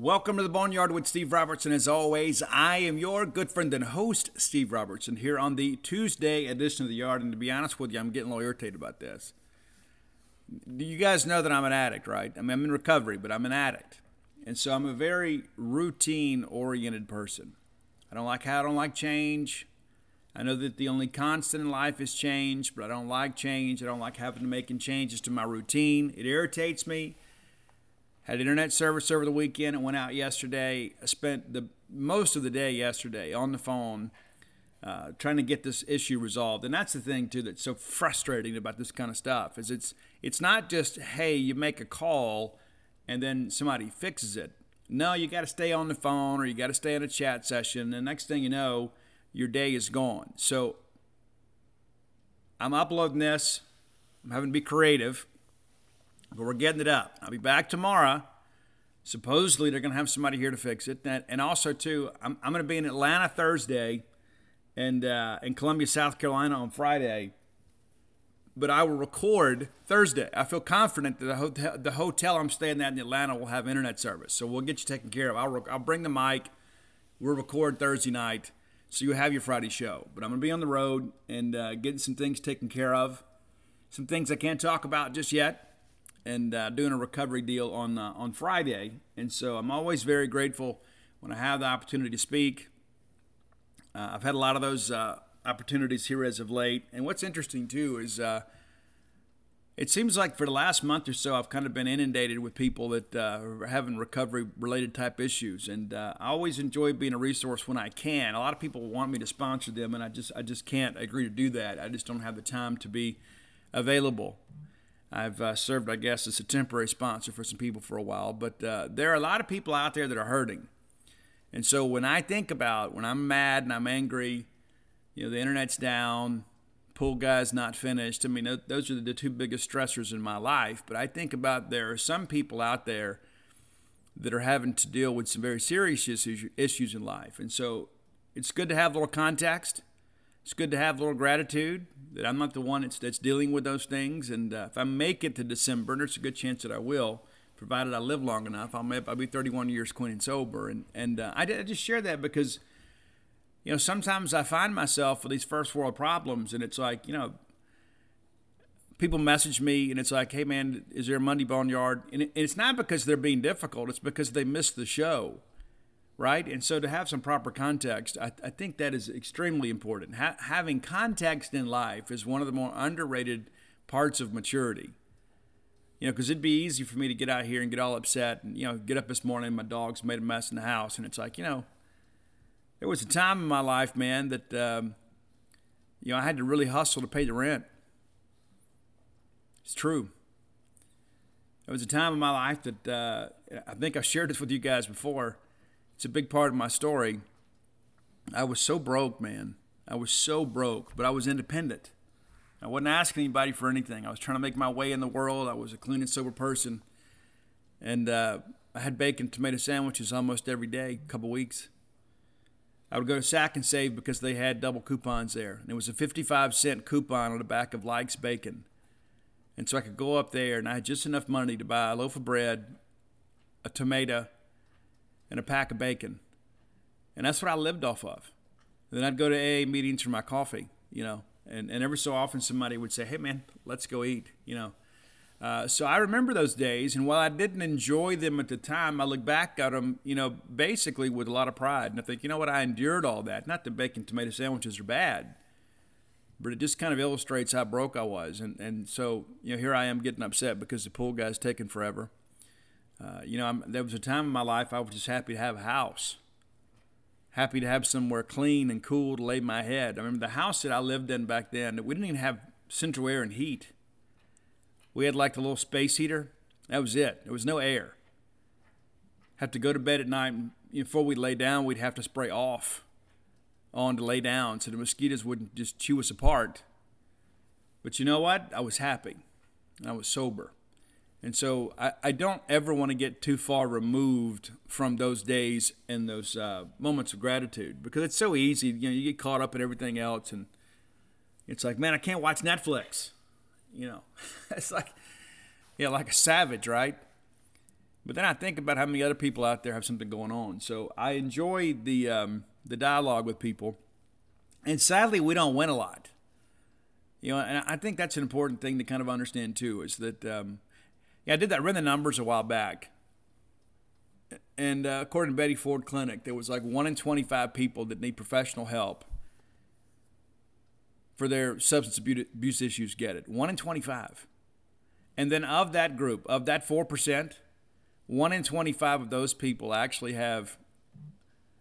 Welcome to the Boneyard with Steve Robertson. As always, I am your good friend and host, Steve Robertson, here on the Tuesday edition of the Yard. And to be honest with you, I'm getting a little irritated about this. Do you guys know that I'm an addict, right? I mean, I'm in recovery, but I'm an addict. And so I'm a very routine oriented person. I don't like how I don't like change. I know that the only constant in life is change, but I don't like change. I don't like having to making changes to my routine. It irritates me had internet service over the weekend. It went out yesterday. I spent the most of the day yesterday on the phone uh, trying to get this issue resolved. And that's the thing too that's so frustrating about this kind of stuff is it's it's not just hey you make a call and then somebody fixes it. No, you got to stay on the phone or you got to stay in a chat session. And next thing you know, your day is gone. So I'm uploading this. I'm having to be creative but we're getting it up. I'll be back tomorrow. Supposedly, they're going to have somebody here to fix it. And also, too, I'm, I'm going to be in Atlanta Thursday and uh, in Columbia, South Carolina on Friday. But I will record Thursday. I feel confident that the hotel, the hotel I'm staying at in Atlanta will have internet service. So we'll get you taken care of. I'll, I'll bring the mic. We'll record Thursday night. So you have your Friday show. But I'm going to be on the road and uh, getting some things taken care of. Some things I can't talk about just yet and uh, doing a recovery deal on uh, on Friday. And so I'm always very grateful when I have the opportunity to speak. Uh, I've had a lot of those uh, opportunities here as of late. And what's interesting too is uh, it seems like for the last month or so, I've kind of been inundated with people that uh, are having recovery related type issues. And I always enjoy being a resource when I can. A lot of people want me to sponsor them, and I just I just can't agree to do that. I just don't have the time to be available. I've uh, served, I guess, as a temporary sponsor for some people for a while, but uh, there are a lot of people out there that are hurting. And so when I think about when I'm mad and I'm angry, you know, the internet's down, pool guy's not finished. I mean, those are the two biggest stressors in my life. But I think about there are some people out there that are having to deal with some very serious issues, issues in life. And so it's good to have a little context it's good to have a little gratitude that I'm not the one that's, that's dealing with those things. And uh, if I make it to December, and there's a good chance that I will, provided I live long enough, I'll, I'll be 31 years clean and sober. And, and uh, I, I just share that because, you know, sometimes I find myself with these first world problems, and it's like, you know, people message me and it's like, hey man, is there a Monday Boneyard? And it's not because they're being difficult, it's because they missed the show right? And so to have some proper context, I, I think that is extremely important. Ha- having context in life is one of the more underrated parts of maturity. You know, because it'd be easy for me to get out here and get all upset and, you know, get up this morning my dogs made a mess in the house. And it's like, you know, there was a time in my life, man, that, um, you know, I had to really hustle to pay the rent. It's true. There was a time in my life that uh, I think I shared this with you guys before. It's a big part of my story. I was so broke, man. I was so broke, but I was independent. I wasn't asking anybody for anything. I was trying to make my way in the world. I was a clean and sober person. And uh, I had bacon tomato sandwiches almost every day, a couple weeks. I would go to Sack and Save because they had double coupons there. And it was a 55 cent coupon on the back of Likes Bacon. And so I could go up there and I had just enough money to buy a loaf of bread, a tomato, and a pack of bacon. And that's what I lived off of. And then I'd go to AA meetings for my coffee, you know. And, and every so often somebody would say, hey, man, let's go eat, you know. Uh, so I remember those days, and while I didn't enjoy them at the time, I look back at them, you know, basically with a lot of pride. And I think, you know what, I endured all that. Not that bacon tomato sandwiches are bad, but it just kind of illustrates how broke I was. And, and so, you know, here I am getting upset because the pool guy's taking forever. Uh, you know, I'm, there was a time in my life I was just happy to have a house happy to have somewhere clean and cool to lay my head. I remember the house that I lived in back then, we didn't even have central air and heat. We had like the little space heater. That was it. There was no air. Have to go to bed at night. And before we lay down, we'd have to spray off on to lay down so the mosquitoes wouldn't just chew us apart. But you know what? I was happy. I was sober. And so I, I don't ever want to get too far removed from those days and those uh, moments of gratitude because it's so easy. You know, you get caught up in everything else, and it's like, man, I can't watch Netflix. You know, it's like, yeah, like a savage, right? But then I think about how many other people out there have something going on. So I enjoy the um, the dialogue with people, and sadly, we don't win a lot. You know, and I think that's an important thing to kind of understand too. Is that um, yeah, I did that. I ran the numbers a while back. And uh, according to Betty Ford Clinic, there was like 1 in 25 people that need professional help for their substance abuse issues get it. 1 in 25. And then of that group, of that 4%, 1 in 25 of those people actually have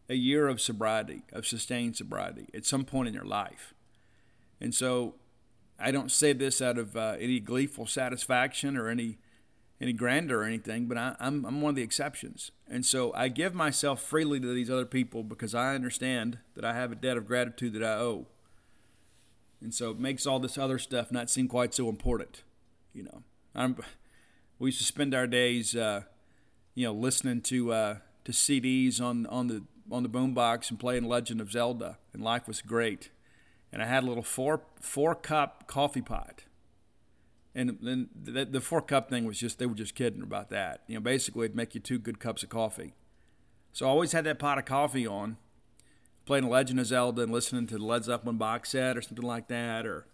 a year of sobriety, of sustained sobriety at some point in their life. And so I don't say this out of uh, any gleeful satisfaction or any any grandeur or anything, but I, am I'm, I'm one of the exceptions. And so I give myself freely to these other people because I understand that I have a debt of gratitude that I owe. And so it makes all this other stuff not seem quite so important. You know, I'm, we used to spend our days, uh, you know, listening to uh, to CDs on on the on the boombox and playing Legend of Zelda, and life was great. And I had a little four four cup coffee pot and then the, the four cup thing was just they were just kidding about that. You know, basically it'd make you two good cups of coffee. So I always had that pot of coffee on, playing Legend of Zelda and listening to the Led Zeppelin box set or something like that. Or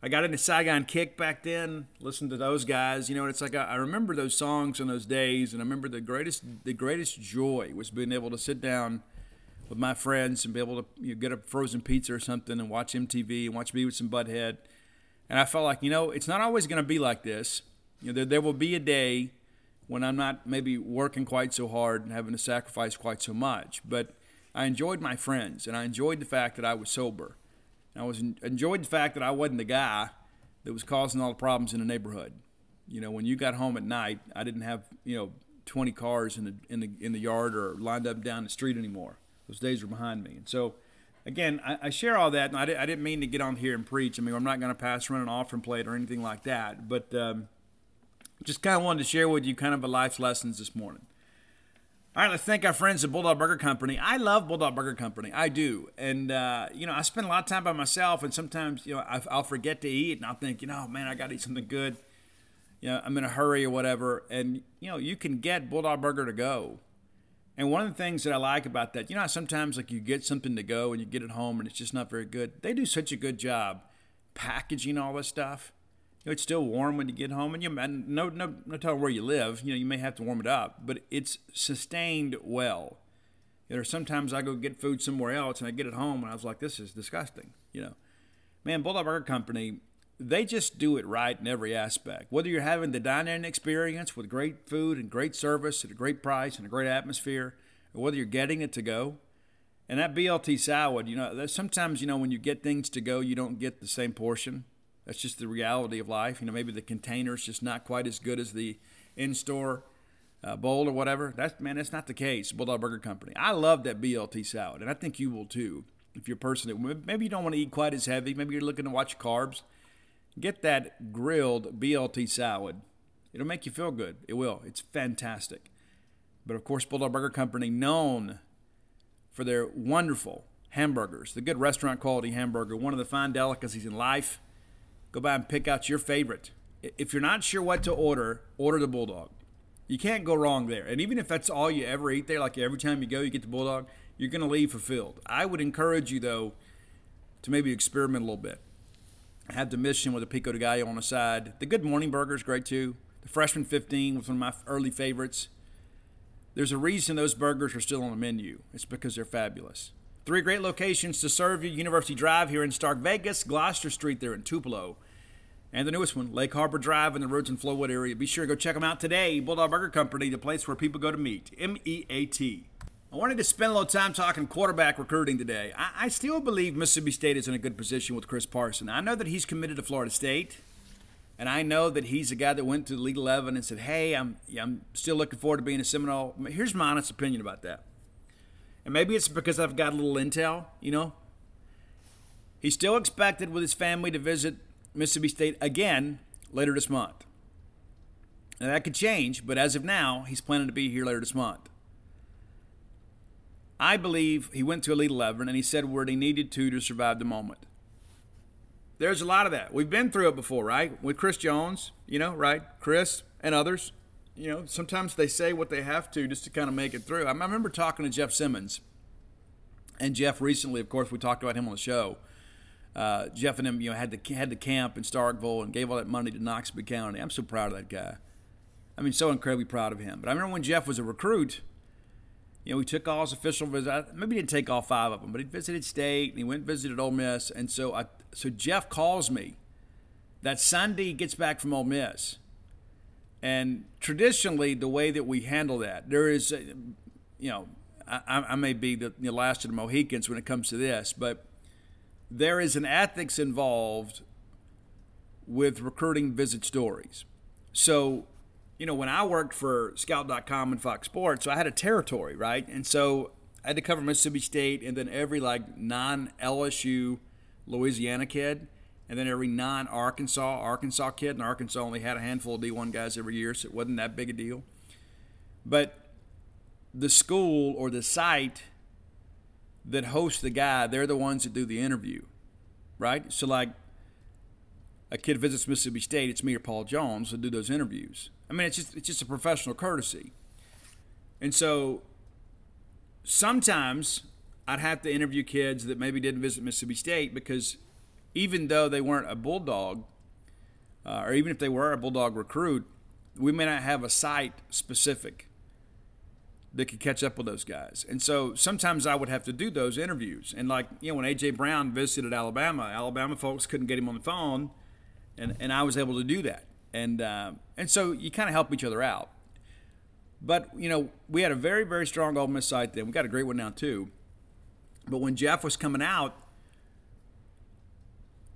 I got into Saigon Kick back then, listened to those guys. You know, it's like I, I remember those songs and those days, and I remember the greatest the greatest joy was being able to sit down with my friends and be able to you know, get a frozen pizza or something and watch MTV and watch Beavis and Butthead and I felt like, you know, it's not always going to be like this. You know, there, there will be a day when I'm not maybe working quite so hard and having to sacrifice quite so much. But I enjoyed my friends, and I enjoyed the fact that I was sober. And I was enjoyed the fact that I wasn't the guy that was causing all the problems in the neighborhood. You know, when you got home at night, I didn't have you know 20 cars in the in the in the yard or lined up down the street anymore. Those days are behind me, and so again, I, I, share all that, and I, did, I didn't mean to get on here and preach. I mean, I'm not going to pass around an offering plate or anything like that, but um, just kind of wanted to share with you kind of a life's lessons this morning. All right, let's thank our friends at Bulldog Burger Company. I love Bulldog Burger Company. I do. And, uh, you know, I spend a lot of time by myself, and sometimes, you know, I, will forget to eat, and I'll think, you know, man, I got to eat something good. You know, I'm in a hurry or whatever. And, you know, you can get Bulldog Burger to go. And one of the things that I like about that, you know, sometimes like you get something to go and you get it home and it's just not very good. They do such a good job packaging all this stuff. You know, it's still warm when you get home, and you and no no no telling where you live. You know, you may have to warm it up, but it's sustained well. There are sometimes I go get food somewhere else and I get it home and I was like, this is disgusting. You know, man, Bulldog Burger Company, they just do it right in every aspect. Whether you're having the dining experience with great food and great service at a great price and a great atmosphere, or whether you're getting it to go. And that BLT salad, you know, sometimes, you know, when you get things to go, you don't get the same portion. That's just the reality of life. You know, maybe the container's just not quite as good as the in store uh, bowl or whatever. That's, man, that's not the case. Bulldog Burger Company. I love that BLT salad, and I think you will too. If you're a person that maybe you don't want to eat quite as heavy, maybe you're looking to watch carbs Get that grilled BLT salad. It'll make you feel good. It will. It's fantastic. But of course, Bulldog Burger Company, known for their wonderful hamburgers, the good restaurant quality hamburger, one of the fine delicacies in life. Go by and pick out your favorite. If you're not sure what to order, order the Bulldog. You can't go wrong there. And even if that's all you ever eat there, like every time you go, you get the Bulldog, you're going to leave fulfilled. I would encourage you, though, to maybe experiment a little bit. Had the mission with a pico de gallo on the side. The Good Morning Burger is great too. The Freshman 15 was one of my early favorites. There's a reason those burgers are still on the menu. It's because they're fabulous. Three great locations to serve you University Drive here in Stark Vegas, Gloster Street there in Tupelo, and the newest one, Lake Harbor Drive in the Roads and Flowood area. Be sure to go check them out today. Bulldog Burger Company, the place where people go to meet. M E A T. I wanted to spend a little time talking quarterback recruiting today. I, I, still believe Mississippi State is in a good position with Chris Parson. I know that he's committed to Florida State, and I know that he's a guy that went to the Elite 11 and said, hey, I'm, I'm still looking forward to being a Seminole. Here's my honest opinion about that. And maybe it's because I've got a little intel, you know. He's still expected with his family to visit Mississippi State again later this month. Now, that could change, but as of now, he's planning to be here later this month. I believe he went to Elite 11 and he said what he needed to to survive the moment. There's a lot of that. We've been through it before, right? With Chris Jones, you know, right? Chris and others. You know, sometimes they say what they have to just to kind of make it through. I remember talking to Jeff Simmons. And Jeff recently, of course, we talked about him on the show. Uh, Jeff and him, you know, had the had the camp in Starkville and gave all that money to Noxubee County. I'm so proud of that guy. I mean, so incredibly proud of him. But I remember when Jeff was a recruit, you know, he took all his official visits. Maybe he didn't take all five of them, but he visited state and he went and visited Ole Miss. And so I, so Jeff calls me that Sunday he gets back from Ole Miss. And traditionally, the way that we handle that, there is, you know, I, I may be the, the last of the Mohicans when it comes to this, but there is an ethics involved with recruiting visit stories. So you know, when I worked for Scout.com and Fox Sports, so I had a territory, right? And so I had to cover Mississippi State and then every like non LSU Louisiana kid, and then every non Arkansas Arkansas kid. And Arkansas only had a handful of D1 guys every year, so it wasn't that big a deal. But the school or the site that hosts the guy, they're the ones that do the interview, right? So, like, a kid visits Mississippi State, it's me or Paul Jones to do those interviews. I mean, it's just it's just a professional courtesy. And so sometimes I'd have to interview kids that maybe didn't visit Mississippi State because even though they weren't a bulldog, uh, or even if they were a bulldog recruit, we may not have a site specific that could catch up with those guys. And so sometimes I would have to do those interviews. And like, you know, when AJ Brown visited Alabama, Alabama folks couldn't get him on the phone, and, and I was able to do that and uh, and so you kind of help each other out. But you know, we had a very very strong Ole Miss site then. We got a great one now too. But when Jeff was coming out,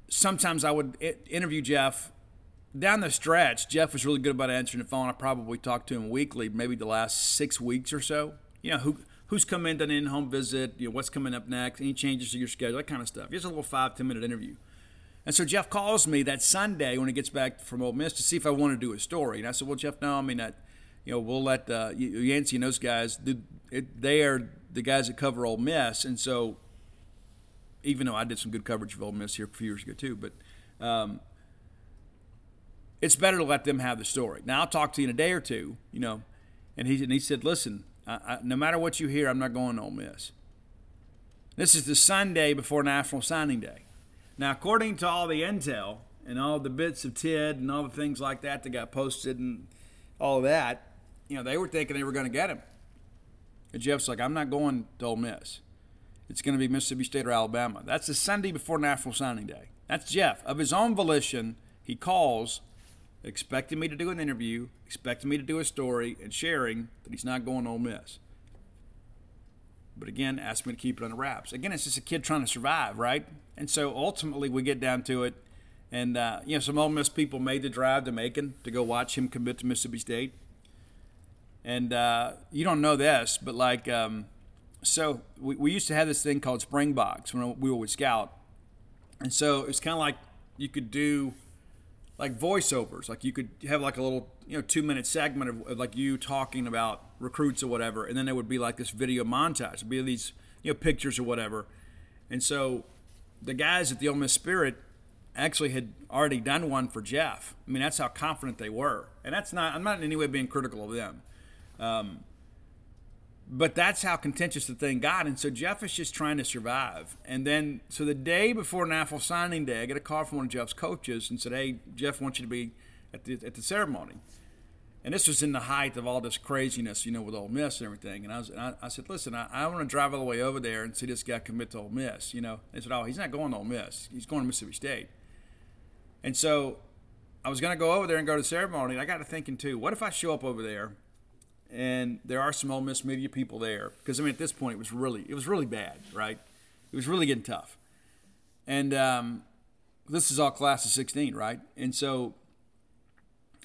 sometimes I would interview Jeff. Down the stretch, Jeff was really good about answering the phone. I probably talked to him weekly, maybe the last six weeks or so. You know, who who's coming to an in-home visit, you know, what's coming up next, any changes to your schedule, that kind of stuff. Just a little five, ten minute interview. And so Jeff calls me that Sunday when he gets back from Ole Miss to see if I want to do a story. And I said, well, Jeff, no, I mean, that, you know, we'll let uh, Yancey and those guys, they are the guys that cover Ole Miss. And so even though I did some good coverage of Ole Miss here a few years ago too, but um, it's better to let them have the story. Now I'll talk to you in a day or two, you know. And he, and he said, listen, I, I, no matter what you hear, I'm not going to Ole Miss. This is the Sunday before National Signing Day. Now, according to all the intel and all the bits of TID and all the things like that that got posted and all that, you know, they were thinking they were going to get him. And Jeff's like, I'm not going to Ole Miss. It's going to be Mississippi State or Alabama. That's the Sunday before National Signing Day. That's Jeff. Of his own volition, he calls, expecting me to do an interview, expecting me to do a story, and sharing that he's not going to Ole Miss. But again, asked me to keep it under wraps. Again, it's just a kid trying to survive, right? And so ultimately, we get down to it. And, uh, you know, some Ole Miss people made the drive to Macon to go watch him commit to Mississippi State. And uh, you don't know this, but like, um, so we, we used to have this thing called Springboks when we were with Scout. And so it's kind of like you could do like voiceovers. Like you could have like a little, you know, two minute segment of, of like you talking about recruits or whatever. And then there would be like this video montage. It'd be these, you know, pictures or whatever. And so the guys at the Ole Miss Spirit actually had already done one for Jeff. I mean, that's how confident they were. And that's not, I'm not in any way being critical of them. Um, but that's how contentious the thing got. And so Jeff is just trying to survive. And then, so the day before NAFL signing day, I get a call from one of Jeff's coaches and said, Hey, Jeff wants you to be at the, at the ceremony. And this was in the height of all this craziness, you know, with Ole Miss and everything. And I, was, and I, I said, Listen, I, I want to drive all the way over there and see this guy commit to Ole Miss. You know, they said, Oh, he's not going to Ole Miss. He's going to Mississippi State. And so I was going to go over there and go to the ceremony. And I got to thinking, too, what if I show up over there and there are some Ole Miss media people there because I mean at this point it was really it was really bad, right? It was really getting tough, and um, this is all class of '16, right? And so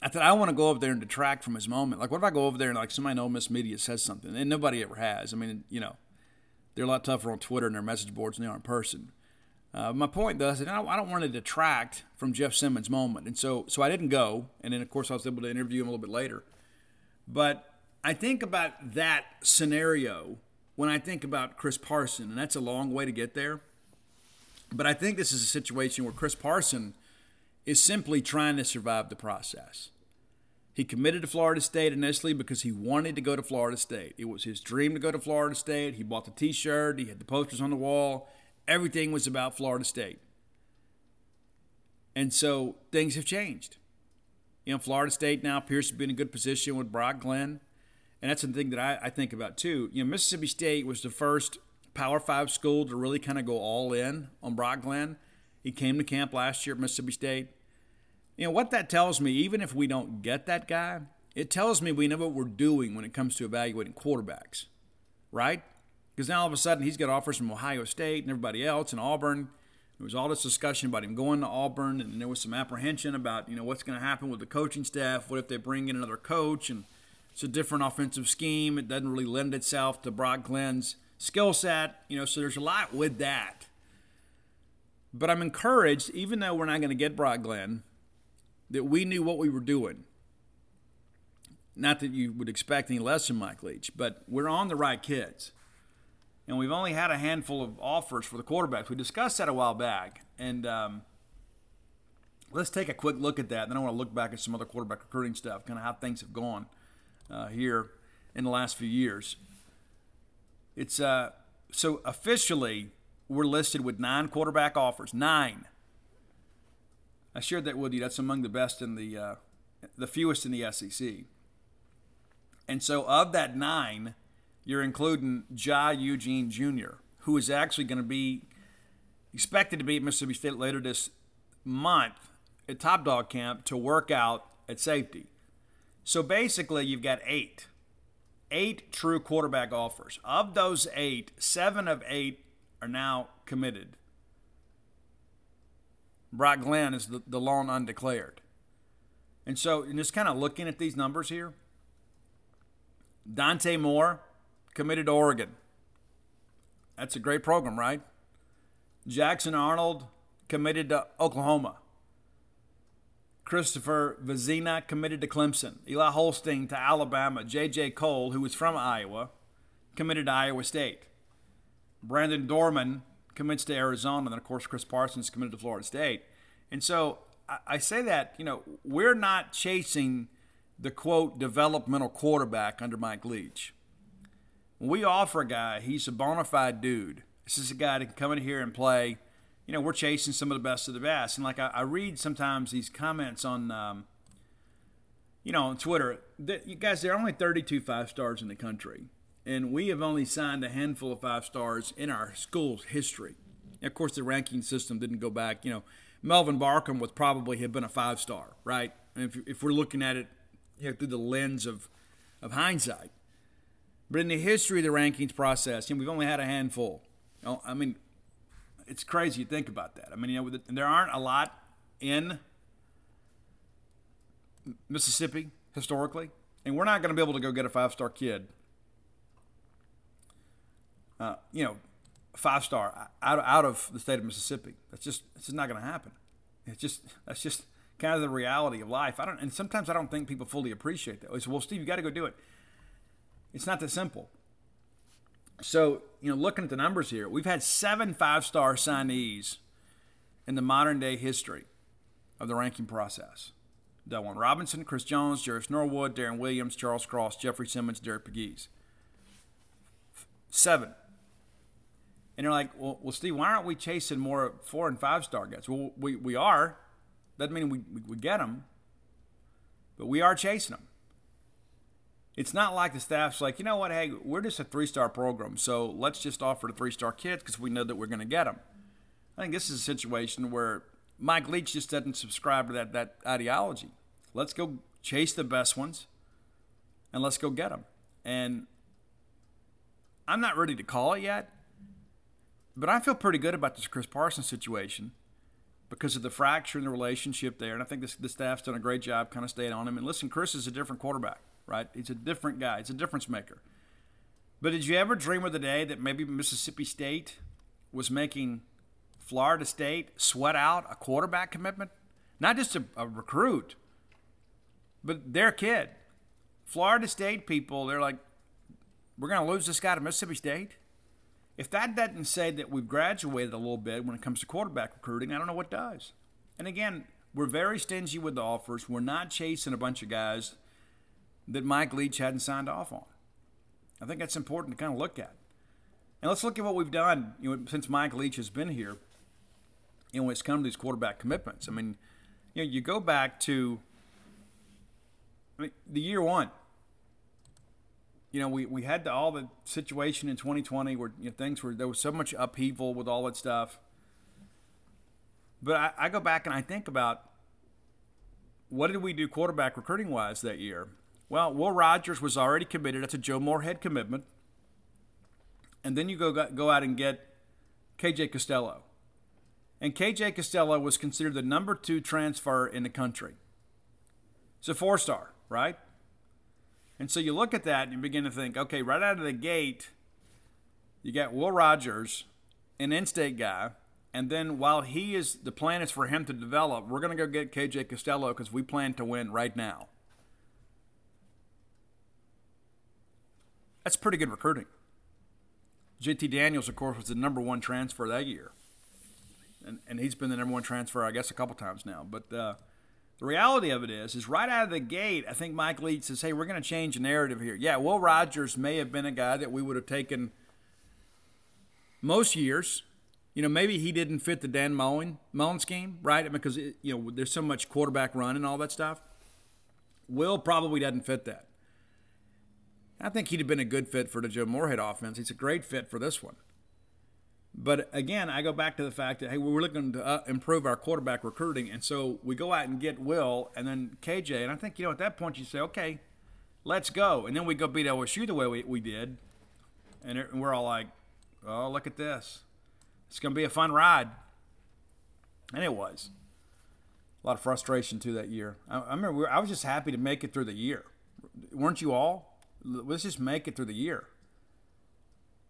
I thought I want to go over there and detract from his moment. Like, what if I go over there and like somebody in Ole Miss media says something, and nobody ever has? I mean, you know, they're a lot tougher on Twitter and their message boards than they are in person. Uh, my point, though, is that I don't want to detract from Jeff Simmons' moment, and so so I didn't go. And then, of course, I was able to interview him a little bit later. But I think about that scenario when I think about Chris Parson, and that's a long way to get there. But I think this is a situation where Chris Parson is simply trying to survive the process. He committed to Florida State initially because he wanted to go to Florida State. It was his dream to go to Florida State. He bought the t shirt, he had the posters on the wall. Everything was about Florida State. And so things have changed. You know, Florida State now appears to be in a good position with Brock Glenn and that's the thing that I, I think about too. You know, Mississippi State was the first Power Five school to really kind of go all in on Brock Glenn. He came to camp last year at Mississippi State. You know what that tells me, even if we don't get that guy, it tells me we know what we're doing when it comes to evaluating quarterbacks, right? Because now all of a sudden he's got offers from Ohio State and everybody else and Auburn. There was all this discussion about him going to Auburn, and there was some apprehension about you know what's going to happen with the coaching staff. What if they bring in another coach and it's a different offensive scheme. It doesn't really lend itself to Brock Glenn's skill set, you know, so there's a lot with that. But I'm encouraged, even though we're not going to get Brock Glenn, that we knew what we were doing. Not that you would expect any less from Mike Leach, but we're on the right kids. And we've only had a handful of offers for the quarterbacks. We discussed that a while back. And um, let's take a quick look at that. Then I want to look back at some other quarterback recruiting stuff, kind of how things have gone uh, here in the last few years. It's uh, so officially we're listed with nine quarterback offers. Nine. I shared that with you. That's among the best in the uh, the fewest in the SEC. And so of that nine, you're including Jai Eugene Jr., who is actually going to be expected to be at Mississippi State later this month at Top Dog Camp to work out at safety. So basically, you've got eight, eight true quarterback offers. Of those eight, seven of eight are now committed. Brock Glenn is the, the lone undeclared. And so, and just kind of looking at these numbers here, Dante Moore committed to Oregon. That's a great program, right? Jackson Arnold committed to Oklahoma. Christopher Vizzina committed to Clemson. Eli Holstein to Alabama. J.J. Kohl, who was from Iowa, committed to Iowa State. Brandon Dorman commits to Arizona. And then, of course, Chris Parsons committed to Florida State. And so I, I say that, you know, we're not chasing the quote developmental quarterback under Mike Leach. When we offer a guy, he's a bona fide dude. This is a guy that can come in here and play you know, we're chasing some of the best of the best. And like I, I read sometimes these comments on, um, you know, on Twitter. That, you guys, there are only 32 five stars in the country, and we have only signed a handful of five stars in our school's history. And of course, the ranking system didn't go back. You know, Melvin Barkham would probably have been a five star, right? If, if we're looking at it you know, through the lens of, of hindsight. But in the history of the rankings process, you know, we've only had a handful. You know, I mean, it's crazy to think about that. I mean, you know, there aren't a lot in Mississippi historically, and we're not going to be able to go get a five star kid. Uh, you know, five star out out of the state of Mississippi. That's just it's just not going to happen. It's just that's just kind of the reality of life. I don't, and sometimes I don't think people fully appreciate that. Say, "Well, Steve, you got to go do it." It's not that simple. So, you know, looking at the numbers here, we've had seven five-star signees in the modern day history of the ranking process. Delwan Robinson, Chris Jones, Jerious Norwood, Darren Williams, Charles Cross, Jeffrey Simmons, Derek Pegues. Seven. And you're like, well, well, Steve, why aren't we chasing more four and five star guys? Well, we, we are. Doesn't mean we, we, we get them, but we are chasing them. It's not like the staff's like, you know what, hey, we're just a three star program, so let's just offer the three star kids because we know that we're going to get them. I think this is a situation where Mike Leach just doesn't subscribe to that, that ideology. Let's go chase the best ones and let's go get them. And I'm not ready to call it yet, but I feel pretty good about this Chris Parsons situation because of the fracture in the relationship there. And I think this, the staff's done a great job kind of staying on him. And listen, Chris is a different quarterback, right? He's a different guy, he's a difference maker. But did you ever dream of the day that maybe Mississippi State was making Florida State sweat out a quarterback commitment? Not just a, a recruit, but their kid. Florida State people, they're like, we're going to lose this guy to Mississippi State? If that doesn't say that we've graduated a little bit when it comes to quarterback recruiting, I don't know what does. And again, we're very stingy with the offers. We're not chasing a bunch of guys that Mike Leach hadn't signed off on. I think that's important to kind of look at. And let's look at what we've done you know, since Mike Leach has been here. Know, when it's come to these quarterback commitments. I mean, you know, you go back to I mean, the year one you know, we, we had the, all the situation in 2020 where you know, things were, there was so much upheaval with all that stuff. But I, I go back and I think about what did we do quarterback recruiting wise that year? Well, Will Rogers was already committed. That's a Joe Moorhead commitment. And then you go, go out and get KJ Costello. And KJ Costello was considered the number two transfer in the country. It's a four star, right? And so you look at that and you begin to think, okay, right out of the gate, you got Will Rogers, an in-state guy, and then while he is the plan is for him to develop, we're going to go get KJ Costello because we plan to win right now. That's pretty good recruiting. JT Daniels, of course, was the number one transfer that year. And, and he's been the number one transfer, I guess, a couple times now. But uh, the reality of it is, is right out of the gate, I think Mike Leach says, "Hey, we're going to change the narrative here." Yeah, Will Rogers may have been a guy that we would have taken most years. You know, maybe he didn't fit the Dan Mullen Mullen scheme, right? Because it, you know, there's so much quarterback run and all that stuff. Will probably doesn't fit that. I think he'd have been a good fit for the Joe Moorhead offense. He's a great fit for this one. But again, I go back to the fact that hey, we're looking to uh, improve our quarterback recruiting, and so we go out and get Will and then KJ, and I think you know at that point you say, okay, let's go, and then we go beat LSU the way we, we did, and, it, and we're all like, oh look at this, it's going to be a fun ride, and it was. A lot of frustration too that year. I, I remember we were, I was just happy to make it through the year, weren't you all? Let's just make it through the year.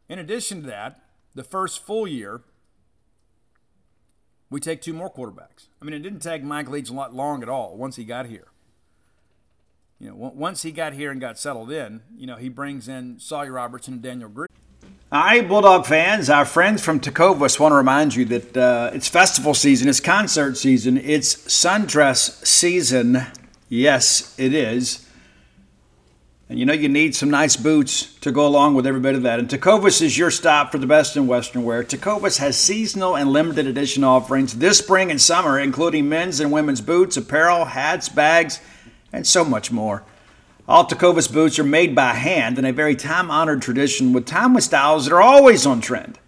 In addition to that, the first full year, we take two more quarterbacks. I mean, it didn't take Mike Leach a lot long at all once he got here. You know, once he got here and got settled in, you know, he brings in Sawyer Robertson and Daniel Greek. Hi, Bulldog fans. Our friends from Tecovas want to remind you that uh, it's festival season, it's concert season, it's sundress season. Yes, it is. And you know you need some nice boots to go along with every bit of that. And Tecovas is your stop for the best in Western wear. Tecovas has seasonal and limited edition offerings this spring and summer, including men's and women's boots, apparel, hats, bags, and so much more. All Tecovas boots are made by hand in a very time honored tradition with timeless styles that are always on trend.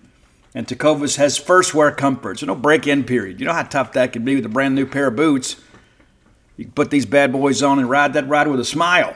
And Tecovas has first wear comfort, so no break in period. You know how tough that can be with a brand new pair of boots. You can put these bad boys on and ride that ride with a smile.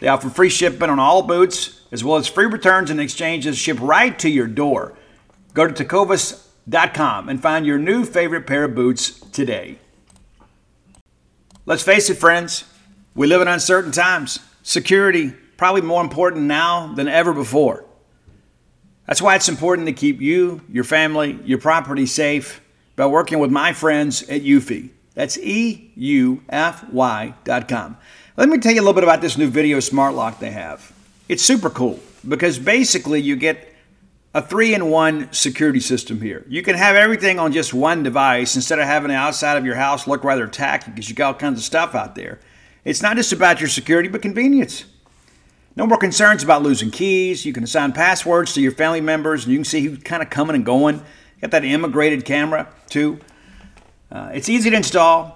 They offer free shipping on all boots, as well as free returns and exchanges shipped right to your door. Go to tecovas.com and find your new favorite pair of boots today. Let's face it, friends, we live in uncertain times. Security, probably more important now than ever before. That's why it's important to keep you, your family, your property safe by working with my friends at Eufy. That's E U F Y dot com. Let me tell you a little bit about this new video smart lock they have. It's super cool because basically you get a three in one security system here. You can have everything on just one device instead of having the outside of your house look rather tacky because you got all kinds of stuff out there. It's not just about your security, but convenience. No more concerns about losing keys. You can assign passwords to your family members and you can see who's kind of coming and going. Got that immigrated camera too. Uh, it's easy to install.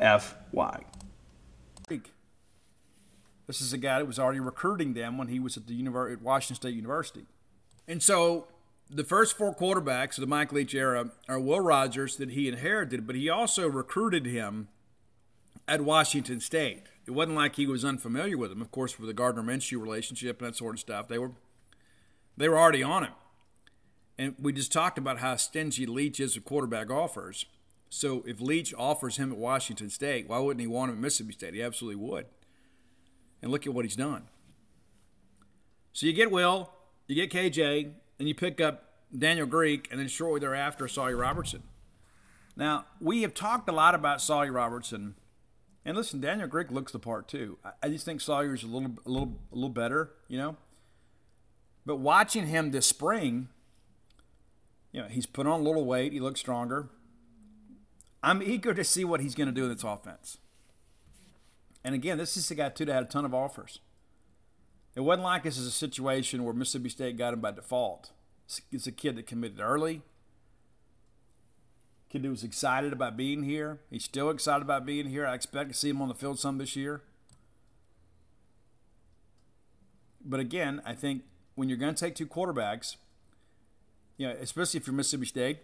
F Y. This is a guy that was already recruiting them when he was at the university, at Washington State University. And so the first four quarterbacks of the Mike Leach era are Will Rogers that he inherited, but he also recruited him at Washington State. It wasn't like he was unfamiliar with him, of course, with the Gardner Minshew relationship and that sort of stuff. They were they were already on him. And we just talked about how stingy Leach is with quarterback offers. So if Leach offers him at Washington State, why wouldn't he want him at Mississippi State? He absolutely would. And look at what he's done. So you get Will, you get KJ, and you pick up Daniel Greek, and then shortly thereafter, Sawyer Robertson. Now, we have talked a lot about Sawyer Robertson. And listen, Daniel Greek looks the part too. I just think Sawyer's a little, a little, a little better, you know. But watching him this spring, you know, he's put on a little weight. He looks stronger. I'm eager to see what he's going to do in this offense. And again, this is a guy too that had a ton of offers. It wasn't like this is a situation where Mississippi State got him by default. It's a kid that committed early. Kid who was excited about being here. He's still excited about being here. I expect to see him on the field some this year. But again, I think when you're going to take two quarterbacks, you know, especially if you're Mississippi State,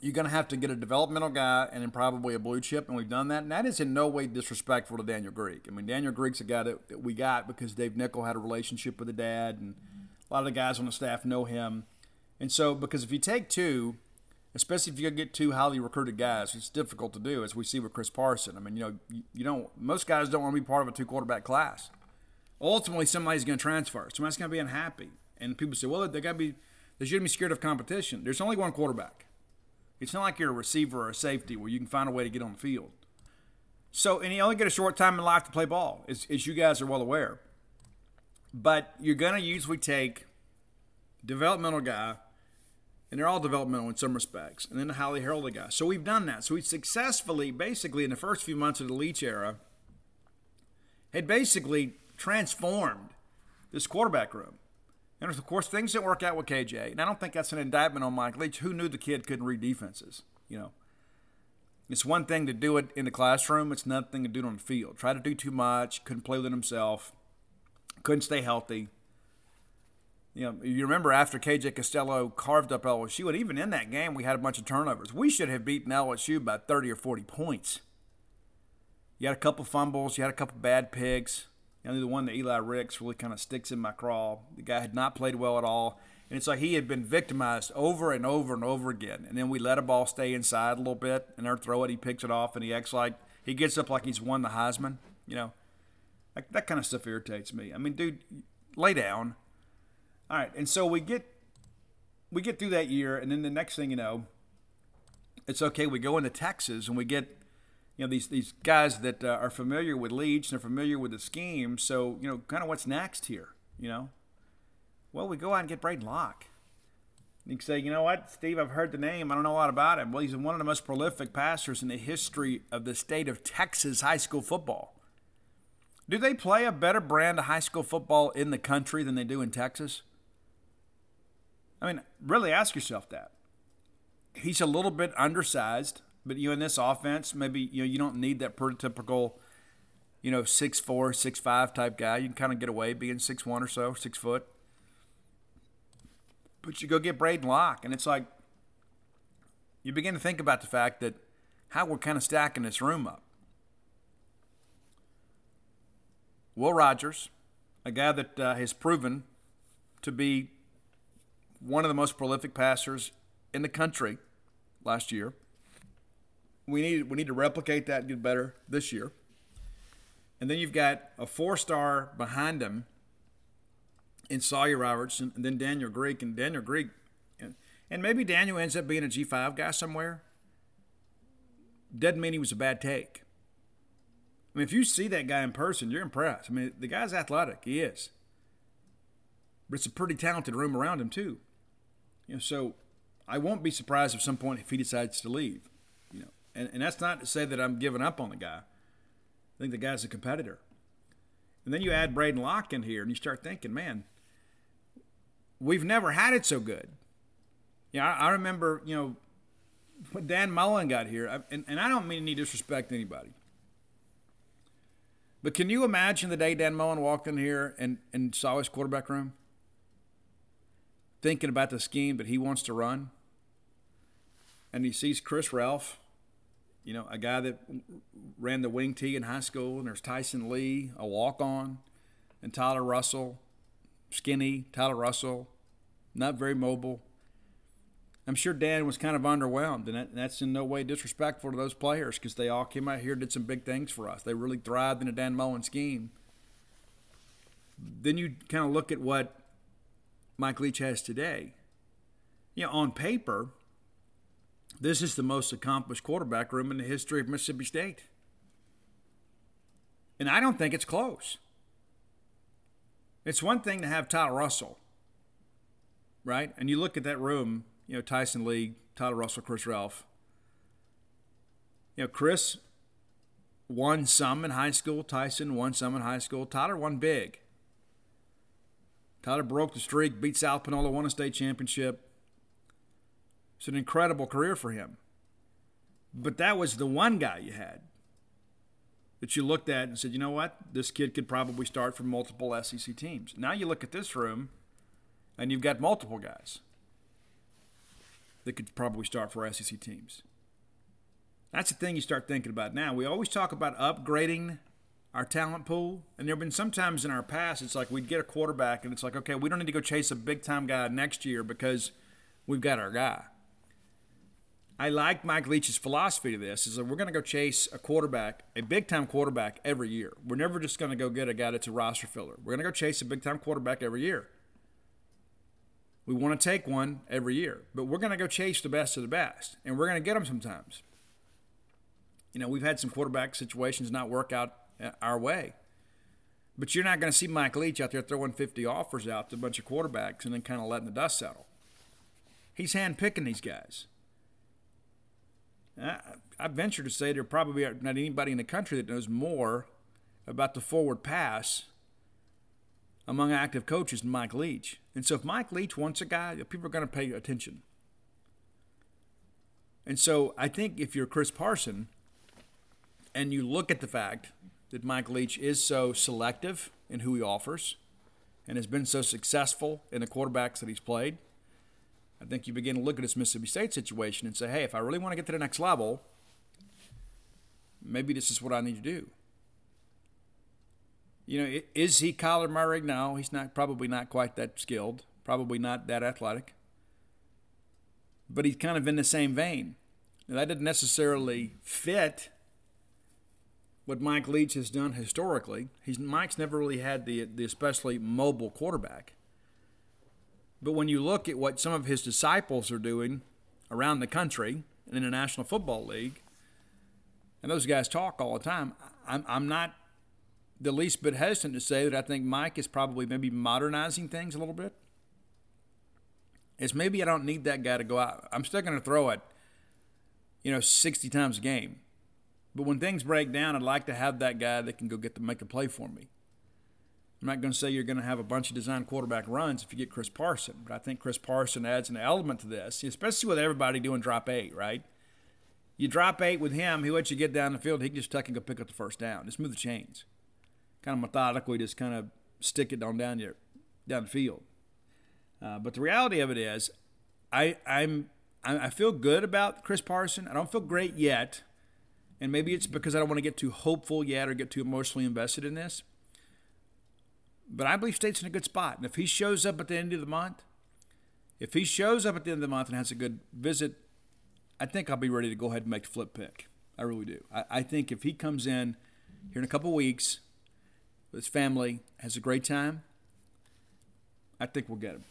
you're going to have to get a developmental guy and then probably a blue chip, and we've done that. And that is in no way disrespectful to Daniel Greek. I mean, Daniel Greek's a guy that, that we got because Dave Nichol had a relationship with the dad, and a lot of the guys on the staff know him. And so, because if you take two, especially if you get two highly recruited guys, it's difficult to do, as we see with Chris Parson. I mean, you know, you, you don't. Most guys don't want to be part of a two quarterback class. Ultimately, somebody's going to transfer. Somebody's going to be unhappy, and people say, "Well, they got to be. They shouldn't be scared of competition." There's only one quarterback. It's not like you're a receiver or a safety where you can find a way to get on the field. So, and you only get a short time in life to play ball, as, as you guys are well aware. But you're going to usually take developmental guy, and they're all developmental in some respects, and then the highly heralded guy. So we've done that. So we successfully, basically, in the first few months of the Leach era, had basically transformed this quarterback room. And of course, things didn't work out with KJ. And I don't think that's an indictment on Mike Leach. Who knew the kid couldn't read defenses? You know, it's one thing to do it in the classroom. It's another thing to do it on the field. Try to do too much. Couldn't play with himself. Couldn't stay healthy. You know, you remember after KJ Costello carved up LSU, and even in that game, we had a bunch of turnovers. We should have beaten LSU by 30 or 40 points. You had a couple fumbles. You had a couple bad picks. Know, the one that Eli Ricks really kind of sticks in my craw. The guy had not played well at all. And it's like he had been victimized over and over and over again. And then we let a ball stay inside a little bit, and they throw it. He picks it off, and he acts like he gets up like he's won the Heisman. You know, like, that kind of stuff irritates me. I mean, dude, lay down. All right, and so we get we get through that year, and then the next thing you know, it's okay. We go into Texas, and we get you know these these guys that uh, are familiar with Leach and are familiar with the scheme. So you know, kind of what's next here. You know, well, we go out and get Braedyn Locke. You can say, you know what, Steve, I've heard the name. I don't know a lot about him. Well, he's one of the most prolific passers in the history of the state of Texas high school football. Do they play a better brand of high school football in the country than they do in Texas? I mean, really ask yourself that. He's a little bit undersized, but you in this offense, maybe you know you don't need that prototypical, you know, six four, six five type guy. You can kind of get away being six one or so, six foot. But you go get Braedyn Locke, and it's like you begin to think about the fact that how we're kind of stacking this room up. Will Rogers, a guy that uh, has proven to be one of the most prolific passers in the country last year. We need we need to replicate that and get better this year. And then you've got a four star behind him in Sawyer Robertson, and then Daniel Greek. And Daniel Greek, and maybe Daniel ends up being a G5 guy somewhere. Doesn't mean he was a bad take. I mean, if you see that guy in person, you're impressed. I mean, the guy's athletic. He is. But it's a pretty talented room around him, too. You know, so I won't be surprised at some point if he decides to leave. And, and that's not to say that I'm giving up on the guy. I think the guy's a competitor. And then you add Braedyn Locke in here, and you start thinking, man, we've never had it so good. Yeah, I, I remember, you know, when Dan Mullen got here, and, and I don't mean any disrespect to anybody. But can you imagine the day Dan Mullen walked in here and, and saw his quarterback room? thinking about the scheme that he wants to run, and he sees Chris Relf, you know, a guy that ran the wing tee in high school, and there's Tyson Lee, a walk on, and Tyler Russell, skinny, Tyler Russell, not very mobile. I'm sure Dan was kind of underwhelmed, and, that's in no way disrespectful to those players because they all came out here did some big things for us. They really thrived in a Dan Mullen scheme. Then you kind of look at what Mike Leach has today. You know, on paper, this is the most accomplished quarterback room in the history of Mississippi State. And I don't think it's close. It's one thing to have Tyler Russell, right? And you look at that room, you know, Tyson Lee, Tyler Russell, Chris Relf. You know, Chris won some in high school. Tyson won some in high school. Tyler won big. Tyler broke the streak, beat South Panola, won a state championship. It's an incredible career for him. But that was the one guy you had that you looked at and said, you know what? This kid could probably start for multiple SEC teams. Now you look at this room and you've got multiple guys that could probably start for SEC teams. That's the thing you start thinking about now. We always talk about upgrading our talent pool. And there have been some times in our past, it's like we'd get a quarterback and it's like, okay, we don't need to go chase a big time guy next year because we've got our guy. I like Mike Leach's philosophy to this is that we're going to go chase a quarterback, a big time quarterback every year. We're never just going to go get a guy that's a roster filler. We're going to go chase a big time quarterback every year. We want to take one every year, but we're going to go chase the best of the best, and we're going to get them sometimes. You know, we've had some quarterback situations not work out uh, our way. But you're not going to see Mike Leach out there throwing 50 offers out to a bunch of quarterbacks and then kind of letting the dust settle. He's handpicking these guys. I, venture to say there probably are not anybody in the country that knows more about the forward pass among active coaches than Mike Leach. And so if Mike Leach wants a guy, people are going to pay attention. And so I think if you're Chris Parson and you look at the fact that Mike Leach is so selective in who he offers and has been so successful in the quarterbacks that he's played, I think you begin to look at this Mississippi State situation and say, hey, if I really want to get to the next level, maybe this is what I need to do. You know, is he Kyler Murray? No, he's not. Probably not quite that skilled. Probably not that athletic. But he's kind of in the same vein. Now, that didn't necessarily fit what Mike Leach has done historically. He's Mike's never really had the the especially mobile quarterback. But when you look at what some of his disciples are doing around the country in the National Football League, and those guys talk all the time, I'm, I'm not the least bit hesitant to say that I think Mike is probably maybe modernizing things a little bit. It's maybe I don't need that guy to go out. I'm still going to throw it, you know, 60 times a game. But when things break down, I'd like to have that guy that can go get to make a play for me. I'm not going to say you're going to have a bunch of design quarterback runs if you get Chris Parson, but I think Chris Parson adds an element to this, especially with everybody doing drop eight, right? You drop eight with him, he lets you get down the field, he can just tuck and go pick up the first down. Just move the chains. Kind of methodically, just kind of stick it on down your down the field. Uh, but the reality of it is, I I'm I feel good about Chris Parson. I don't feel great yet, and maybe it's because I don't want to get too hopeful yet or get too emotionally invested in this. But I believe State's in a good spot. And if he shows up at the end of the month, if he shows up at the end of the month and has a good visit, I think I'll be ready to go ahead and make the flip pick. I really do. I, I think if he comes in here in a couple weeks with his family, has a great time, I think we'll get him.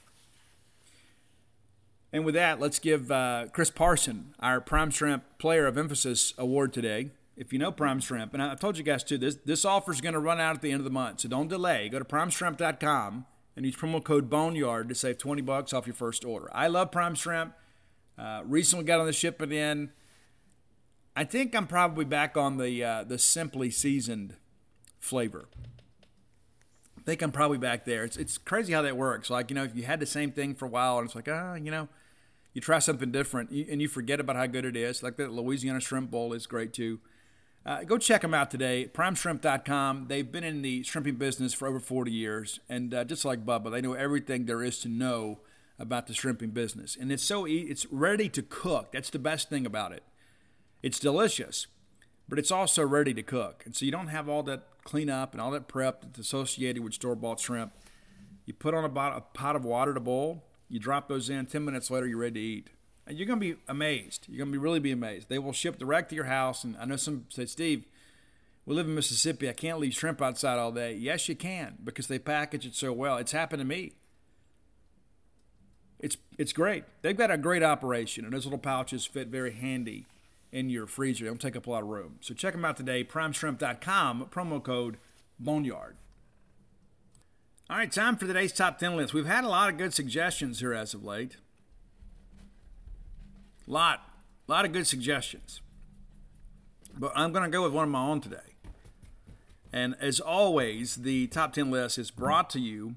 And with that, let's give uh, Chris Parson our Prime Shrimp Player of Emphasis Award today if you know Prime Shrimp, and I've told you guys too, this this offer is going to run out at the end of the month, so don't delay. Go to primeshrimp.com and use promo code Boneyard to save 20 bucks off your first order. I love Prime Shrimp. Uh, recently got on the ship it in. I think I'm probably back on the uh, the simply seasoned flavor. I think I'm probably back there. It's it's crazy how that works. Like you know, if you had the same thing for a while, and it's like ah, you know, you try something different, and you forget about how good it is. Like the Louisiana Shrimp Bowl is great too. Uh, go check them out today, primeshrimp.com. They've been in the shrimping business for over 40 years, and uh, just like Bubba, they know everything there is to know about the shrimping business. And it's so e- it's ready to cook. That's the best thing about it. It's delicious, but it's also ready to cook. And so you don't have all that cleanup and all that prep that's associated with store-bought shrimp. You put on a, a pot of water to boil. You drop those in. 10 minutes later, you're ready to eat. And you're going to be amazed. You're going to be really be amazed. They will ship direct to your house. And I know some say, Steve, we live in Mississippi. I can't leave shrimp outside all day. Yes, you can because they package it so well. It's happened to me. It's it's great. They've got a great operation, and those little pouches fit very handy in your freezer. They don't take up a lot of room. So check them out today. PrimeShrimp.com. Promo code Boneyard. All right, time for today's top 10 list. We've had a lot of good suggestions here as of late. Lot, lot of good suggestions. But I'm going to go with one of my own today. And as always, the top 10 list is brought to you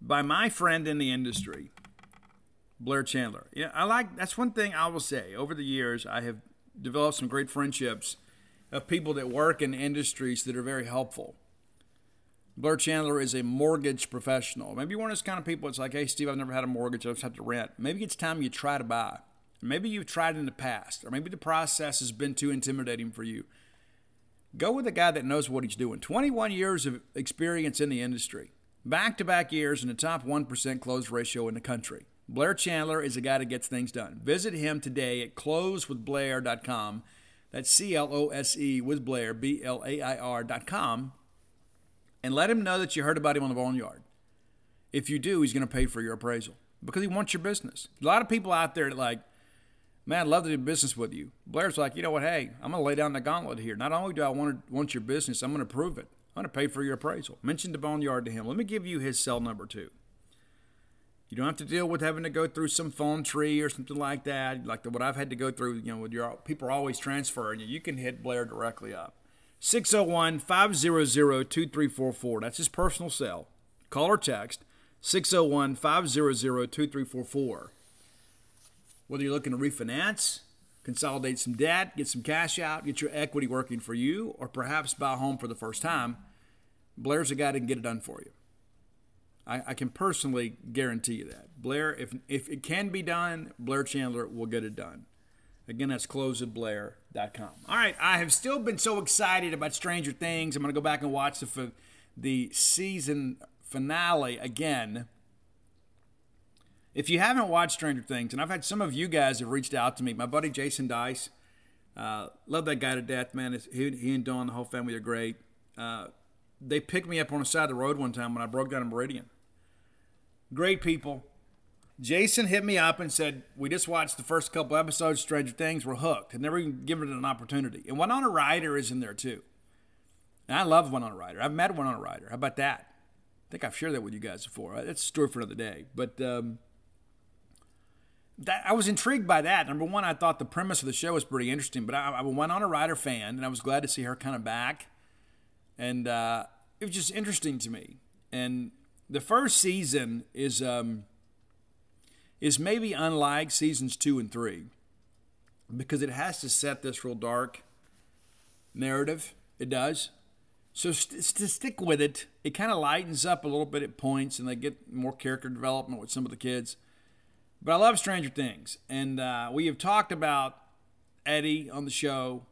by my friend in the industry, Blair Chandler. Yeah, I like that's one thing I will say. Over the years, I have developed some great friendships of people that work in industries that are very helpful. Blair Chandler is a mortgage professional. Maybe you're one of those kind of people. It's like, hey, Steve, I've never had a mortgage. I just have to rent. Maybe it's time you try to buy. Maybe you've tried in the past, or maybe the process has been too intimidating for you. Go with a guy that knows what he's doing. 21 years of experience in the industry, back to back years in the top 1% close ratio in the country. Blair Chandler is a guy that gets things done. Visit him today at closewithblair.com. That's C L O S E with Blair, B L A I R.com. And let him know that you heard about him on the Boneyard. If you do, he's going to pay for your appraisal because he wants your business. A lot of people out there that like, Man, I'd love to do business with you. Blair's like, you know what? Hey, I'm going to lay down the gauntlet here. Not only do I want, to, want your business, I'm going to prove it. I'm going to pay for your appraisal. Mention the boneyard to him. Let me give you his cell number too. You don't have to deal with having to go through some phone tree or something like that, like the, what I've had to go through. You know, with your people are always transferring you. You can hit Blair directly up. 601 500 2344. That's his personal cell. Call or text 601 500 2344. Whether you're looking to refinance, consolidate some debt, get some cash out, get your equity working for you, or perhaps buy a home for the first time, Blair's a guy that can get it done for you. I, I, can personally guarantee you that. Blair, if, if it can be done, Blair Chandler will get it done. Again, that's closeatblair.com. All right, I have still been so excited about Stranger Things. I'm going to go back and watch the, the season finale again. If you haven't watched Stranger Things, and I've had some of you guys have reached out to me, my buddy Jason Dice, uh, love that guy to death, man. He, he, and Dawn, the whole family are great. Uh, they picked me up on the side of the road one time when I broke down a Meridian. Great people. Jason hit me up and said, We just watched the first couple episodes of Stranger Things. We're hooked. Had never even given it an opportunity. And Winona Ryder is in there too. And I love Winona Ryder. I've met Winona Ryder. How about that? I think I've shared that with you guys before. That's a story for another day. But um, that, I was intrigued by that. Number one, I thought the premise of the show was pretty interesting, but I, I went on a Ryder fan, and I was glad to see her kind of back. And uh, it was just interesting to me. And the first season is um, is maybe unlike seasons two and three because it has to set this real dark narrative. It does. So st- to stick with it, it kind of lightens up a little bit at points, and they get more character development with some of the kids. But I love Stranger Things, and uh, we have talked about Eddie on the show,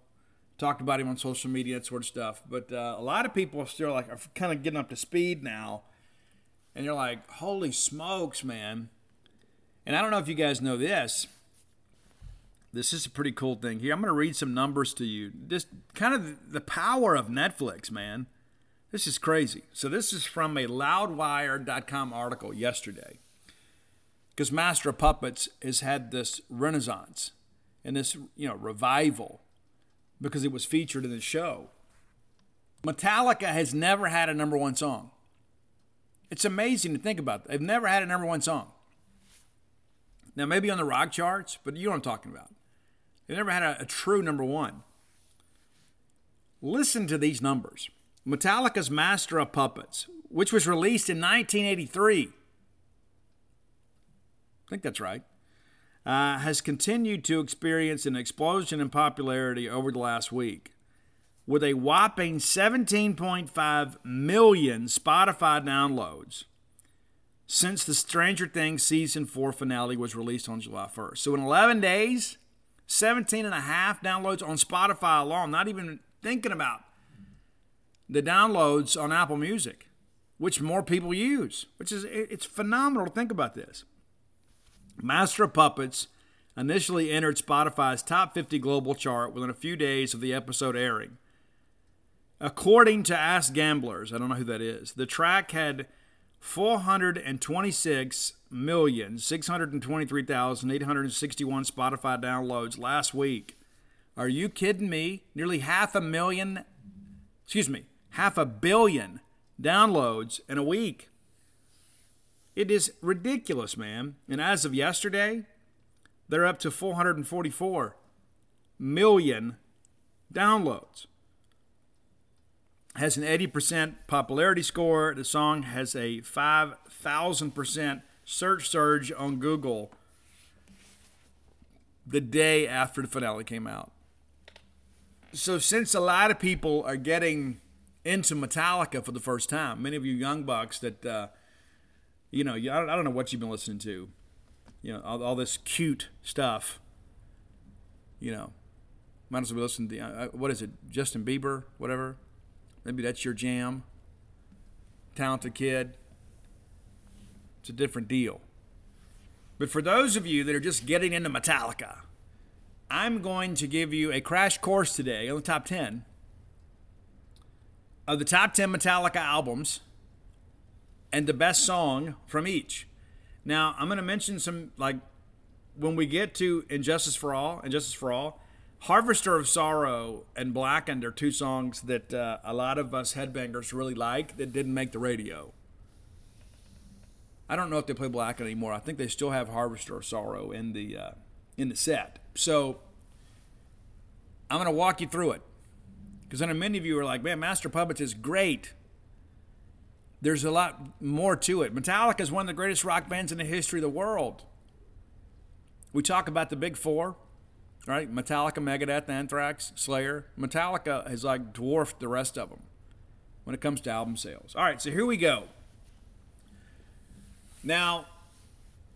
talked about him on social media, that sort of stuff. But uh, a lot of people are still like are kind of getting up to speed now, and you're like, "Holy smokes, man!" And I don't know if you guys know this. This is a pretty cool thing here. I'm going to read some numbers to you. Just kind of the power of Netflix, man. This is crazy. So this is from a loudwire.com article yesterday because Master of Puppets has had this renaissance and this you know revival because it was featured in the show. Metallica has never had a number one song. It's amazing to think about. They've never had a number one song. Now maybe on the rock charts, but you know what I'm talking about. They've never had a, a true number one. Listen to these numbers. Metallica's Master of Puppets, which was released in 1983 think that's right, uh, has continued to experience an explosion in popularity over the last week. With a whopping 17.5 million Spotify downloads since the Stranger Things season 4 finale was released on July 1st. So in 11 days, 17 and a half downloads on Spotify alone, not even thinking about the downloads on Apple Music, which more people use, which is it's phenomenal to think about this. Master of Puppets initially entered Spotify's top 50 global chart within a few days of the episode airing. According to Ask Gamblers, I don't know who that is, the track had 426,623,861 Spotify downloads last week. Are you kidding me? Nearly half a million, excuse me, half a billion downloads in a week. It is ridiculous, man. And as of yesterday, they're up to 444 million downloads. Has an 80% popularity score. The song has a 5,000% search surge on Google the day after the finale came out. So, since a lot of people are getting into Metallica for the first time, many of you young bucks that uh, you know, I don't know what you've been listening to. You know, all, all this cute stuff. You know, might as well listen to, uh, what is it, Justin Bieber, whatever. Maybe that's your jam. Talented kid. It's a different deal. But for those of you that are just getting into Metallica, I'm going to give you a crash course today on the top 10 of the top 10 Metallica albums and the best song from each. Now, I'm going to mention some like when we get to And Justice for All, And Justice for All, Harvester of Sorrow and Blackened are two songs that uh, a lot of us headbangers really like that didn't make the radio. I don't know if they play Blackened anymore. I think they still have Harvester of Sorrow in the uh, in the set. So I'm going to walk you through it because I know many of you are like, "Man, Master Puppets is great." There's a lot more to it. Metallica is one of the greatest rock bands in the history of the world. We talk about the big four right? Metallica, Megadeth, Anthrax, Slayer. Metallica has like dwarfed the rest of them when it comes to album sales. All right, so here we go. Now,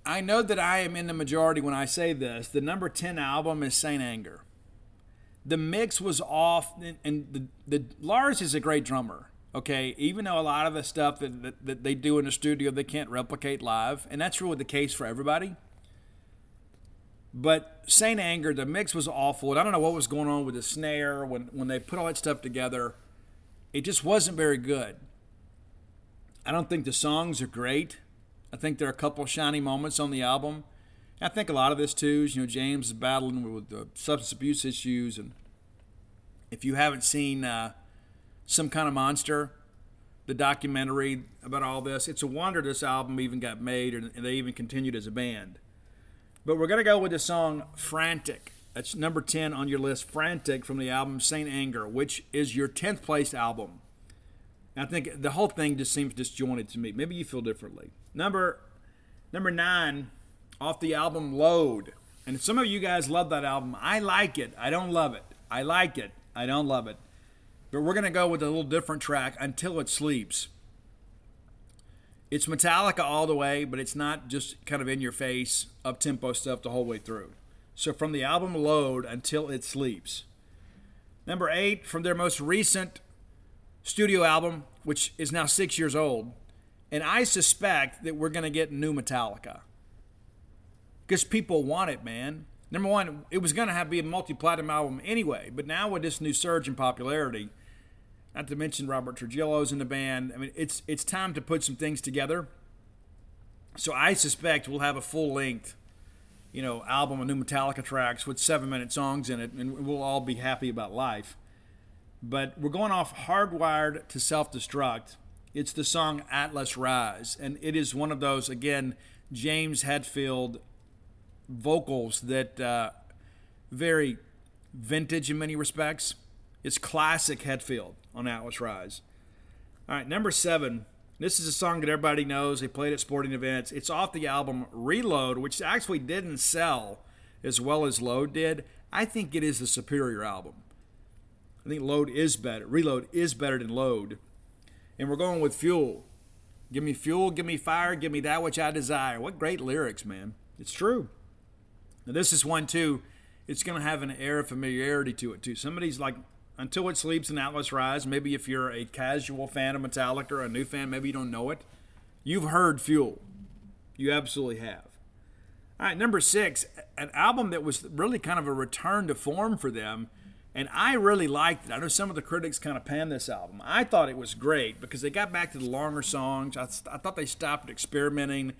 I know that I am in the majority when I say this. The number 10 album is Saint Anger. The mix was off, and the, the Lars is a great drummer. Okay, even though a lot of the stuff that, that, that they do in the studio they can't replicate live, and that's really the case for everybody. But Saint Anger, the mix was awful. And I don't know what was going on with the snare when, when they put all that stuff together. It just wasn't very good. I don't think the songs are great. I think there are a couple of shiny moments on the album. I think a lot of this too is, you know, James is battling with the substance abuse issues. And if you haven't seen uh, Some Kind of Monster, the documentary about all this, it's a wonder this album even got made and they even continued as a band. But we're going to go with the song Frantic. That's number 10 on your list, Frantic, from the album Saint Anger, which is your 10th place album. I think the whole thing just seems disjointed to me. Maybe you feel differently. Number number 9 off the album Load. And some of you guys love that album. I like it. I don't love it. I like it. I don't love it. But we're going to go with a little different track, Until It Sleeps. It's Metallica all the way, but it's not just kind of in your face, up tempo stuff the whole way through. So from the album Load until it sleeps. Number eight, from their most recent studio album, which is now six years old, and I suspect that we're going to get new Metallica. Because people want it, man. Number one, it was going to have be a multi platinum album anyway, but now with this new surge in popularity, not to mention Robert Trujillo's in the band. I mean, it's it's time to put some things together. So I suspect we'll have a full length, you know, album of new Metallica tracks with seven minute songs in it, and we'll all be happy about life. But we're going off Hardwired to Self Destruct. It's the song Atlas Rise, and it is one of those again James Hetfield vocals that uh, very vintage in many respects. It's classic Hetfield on Atlas Rise. All right, number seven. This is a song that everybody knows. They played at sporting events. It's off the album Reload, which actually didn't sell as well as Load did. I think it is the superior album. I think Load is better. Reload is better than Load. And we're going with Fuel. Give me fuel, give me fire, give me that which I desire. What great lyrics, man. It's true. Now, this is one, too. It's going to have an air of familiarity to it, too. Somebody's like until It Sleeps and Atlas Rise. Maybe if you're a casual fan of Metallica or a new fan, maybe you don't know it. You've heard Fuel. You absolutely have. All right, number six, an album that was really kind of a return to form for them. And I really liked it. I know some of the critics kind of panned this album. I thought it was great because they got back to the longer songs. I, I thought they stopped experimenting.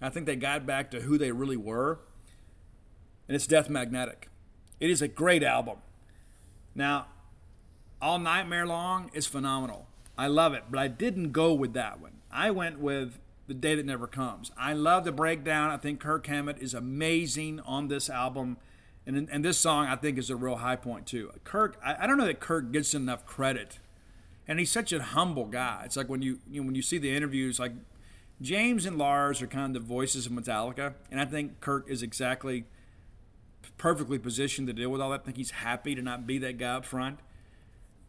I think they got back to who they really were. And it's Death Magnetic. It is a great album. Now, all Nightmare Long is phenomenal. I love it, but I didn't go with that one. I went with The Day That Never Comes. I love the breakdown. I think Kirk Hammett is amazing on this album. And, and this song, I think, is a real high point, too. Kirk, I, I don't know that Kirk gets enough credit. And he's such a humble guy. It's like when you, you know, when you see the interviews, like James and Lars are kind of the voices of Metallica. And I think Kirk is exactly perfectly positioned to deal with all that. I think he's happy to not be that guy up front.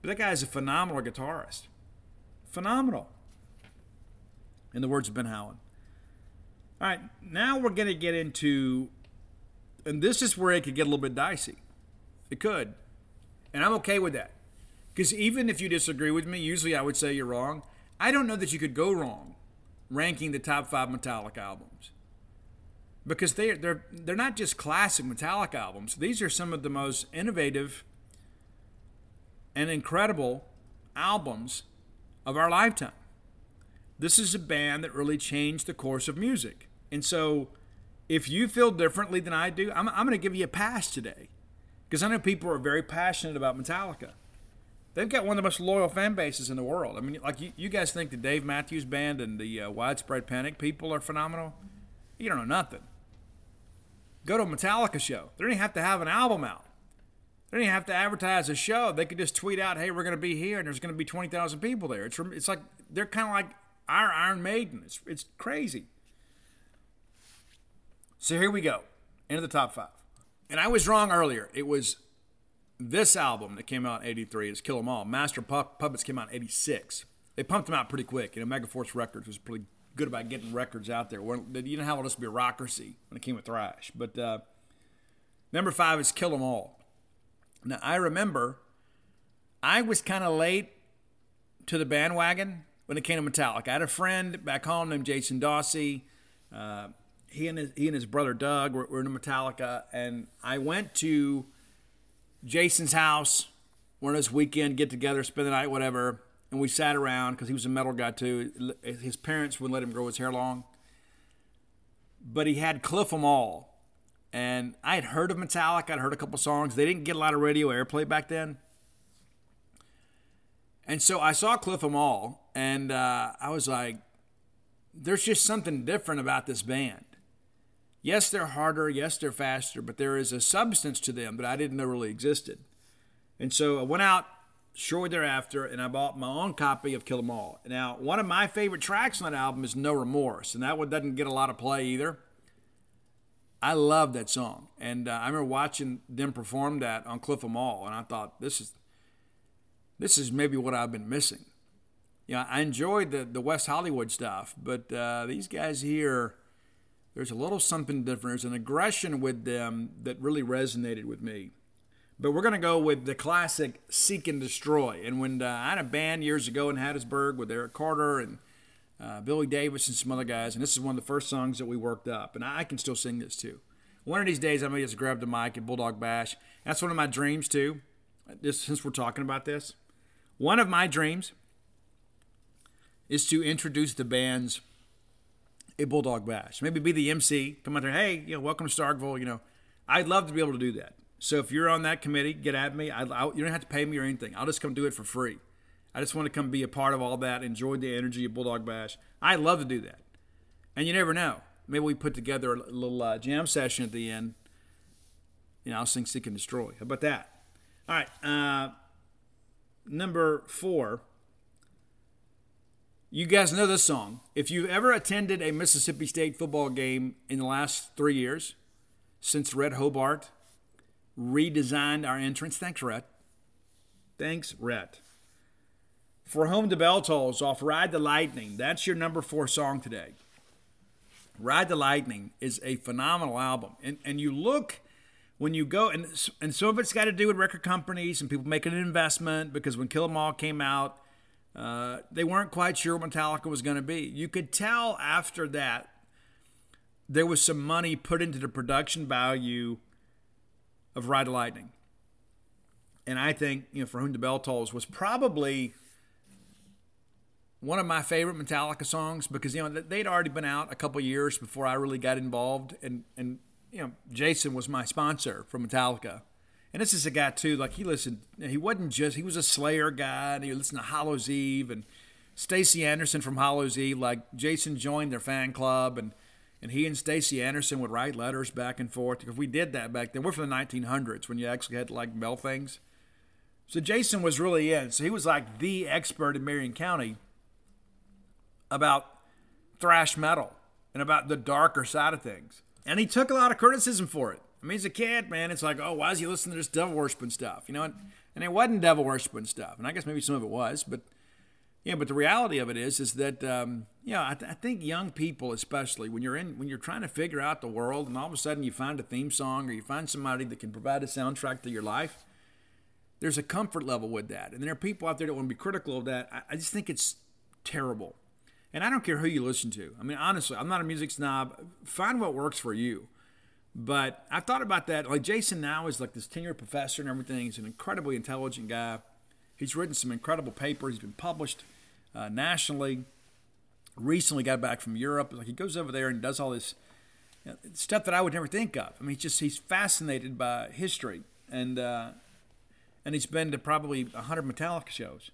But that guy is a phenomenal guitarist. Phenomenal. In the words of Ben Howland. All right, now we're going to get into, and this is where it could get a little bit dicey. It could. And I'm okay with that. Because even if you disagree with me, usually I would say you're wrong. I don't know that you could go wrong ranking the top five Metallica albums. Because they're, they're, they're not just classic Metallica albums, these are some of the most innovative and incredible albums of our lifetime. This is a band that really changed the course of music. And so if you feel differently than I do, I'm, I'm going to give you a pass today. Because I know people are very passionate about Metallica. They've got one of the most loyal fan bases in the world. I mean, like you, you guys think the Dave Matthews Band and the uh, Widespread Panic people are phenomenal? You don't know nothing. Go to a Metallica show. They don't even have to have an album out. They don't even have to advertise a show. They could just tweet out, "Hey, we're going to be here, and there's going to be twenty thousand people there." It's it's like they're kind of like our Iron Maiden. It's it's crazy. So here we go into the top five, and I was wrong earlier. It was this album that came out in '83 is Kill 'Em All. Master Puppets came out in '86. They pumped them out pretty quick. You know, Megaforce Records was pretty good about getting records out there. You didn't have all this bureaucracy when it came with thrash. But uh, number five is Kill 'Em All. Now I remember I was kind of late to the bandwagon when it came to Metallica. I had a friend back home named Jason Dawsey. Uh, he and his, he and his brother Doug were, were in Metallica, and I went to Jason's house one of those weekend get together, spend the night, whatever. And we sat around because he was a metal guy too. His parents wouldn't let him grow his hair long, but he had Cliff 'em all. And I had heard of Metallica. I'd heard a couple songs. They didn't get a lot of radio airplay back then. And so I saw Cliff 'em all, and uh, I was like, there's just something different about this band. Yes, they're harder. Yes, they're faster, but there is a substance to them that I didn't know really existed. And so I went out shortly thereafter and I bought my own copy of Kill 'Em All. Now, one of my favorite tracks on that album is No Remorse, and that one doesn't get a lot of play either. I love that song, and uh, I remember watching them perform that on Cliff 'Em All, and I thought this is this is maybe what I've been missing. You know, I enjoyed the the West Hollywood stuff, but uh, these guys here there's a little something different. There's an aggression with them that really resonated with me. But we're going to go with the classic Seek and Destroy. And when uh, I had a band years ago in Hattiesburg with Eric Carter and uh, Billy Davis and some other guys, and this is one of the first songs that we worked up. And I can still sing this too. One of these days, I may just grab the mic at Bulldog Bash. That's one of my dreams too. Just since we're talking about this, one of my dreams is to introduce the band's a Bulldog Bash. Maybe be the MC, come out there, hey, you know, welcome to Starkville. You know, I'd love to be able to do that. So if you're on that committee, get at me. I, I, you don't have to pay me or anything. I'll just come do it for free. I just want to come be a part of all that, enjoy the energy of Bulldog Bash. I'd love to do that. And you never know. Maybe we put together a little uh, jam session at the end. You know, I'll sing Seek and Destroy. How about that? All right. Uh, number four you guys know this song. If you've ever attended a Mississippi State football game in the last three years, since Rhett Hobart redesigned our entrance, thanks, Rhett. Thanks, Rhett. For Whom the Bell Tolls off Ride the Lightning, that's your number four song today. Ride the Lightning is a phenomenal album. And, and you look when you go, and, and some of it's got to do with record companies and people making an investment because when Kill 'Em All came out, uh, they weren't quite sure what Metallica was going to be. You could tell after that there was some money put into the production value of Ride Lightning. And I think, you know, For Whom the Bell Tolls was probably one of my favorite Metallica songs because, you know, they'd already been out a couple years before I really got involved. And, and, you know, Jason was my sponsor for Metallica. And this is a guy too, like he listened. He wasn't just he was a Slayer guy. And he listened to Hallows Eve and Stacy Anderson from Hallows Eve. Like Jason joined their fan club, and and he and Stacy Anderson would write letters back and forth. Because we did that back then. We're from the 1900s when you actually had to like mail things. So Jason was really in. So he was like the expert in Marion County about thrash metal and about the darker side of things. And he took a lot of criticism for it. I mean, as a kid, man, it's like, oh, why is he listening to this devil worshiping stuff? You know, and, and it wasn't devil worshiping stuff. And I guess maybe some of it was, but yeah, but the reality of it is, is that um, know, I, th- I, think young people, especially when you're in, when you're trying to figure out the world, and all of a sudden you find a theme song or you find somebody that can provide a soundtrack to your life, there's a comfort level with that. And there are people out there that want to be critical of that. I, I just think it's terrible. And I don't care who you listen to. I mean, honestly, I'm not a music snob. Find what works for you. But I've thought about that. Like Jason now is like this tenured professor and everything. He's an incredibly intelligent guy. He's written some incredible papers. He's been published uh, nationally. Recently got back from Europe. Like he goes over there and does all this you know, stuff that I would never think of. I mean, he's just he's fascinated by history, and uh, and he's been to probably hundred Metallica shows.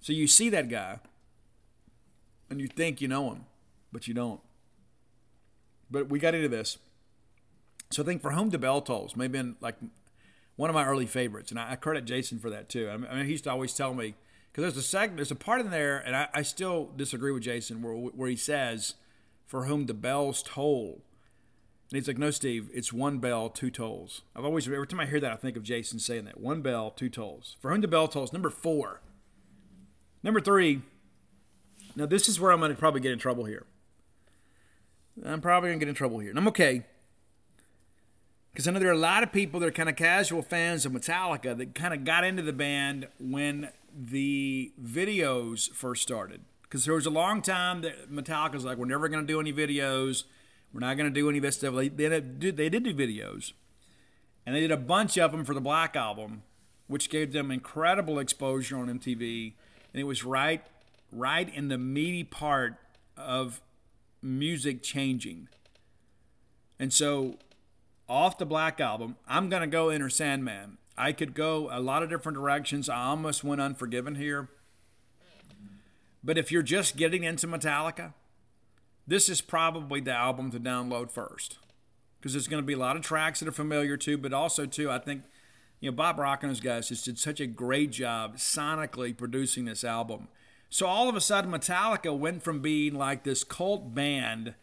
So you see that guy, and you think you know him, but you don't. But we got into this. So I think for whom the bell tolls may have been like one of my early favorites, and I, credit Jason for that too. I mean, he used to always tell me because there's a segment, there's a part in there, and I, I still disagree with Jason where where he says, "For whom the bells toll." And he's like, no, Steve, it's one bell, two tolls. I've always, every time I hear that, I think of Jason saying that. One bell, two tolls. For whom the bell tolls. Number four. Number three. Now, this is where I'm going to probably get in trouble here. I'm probably going to get in trouble here. And I'm okay. Because I know there are a lot of people that are kind of casual fans of Metallica that kind of got into the band when the videos first started. Because there was a long time that Metallica was like, we're never going to do any videos. We're not going to do any of this stuff. They, did, they did do videos. And they did a bunch of them for the Black Album, which gave them incredible exposure on MTV. And it was right, right in the meaty part of music changing. And so, off the Black Album, I'm going to go Enter Sandman. I could go a lot of different directions. I almost went Unforgiven here. But if you're just getting into Metallica, this is probably the album to download first because there's going to be a lot of tracks that are familiar to, but also too, I think you know Bob Rock and those guys just did such a great job sonically producing this album. So all of a sudden, Metallica went from being like this cult band,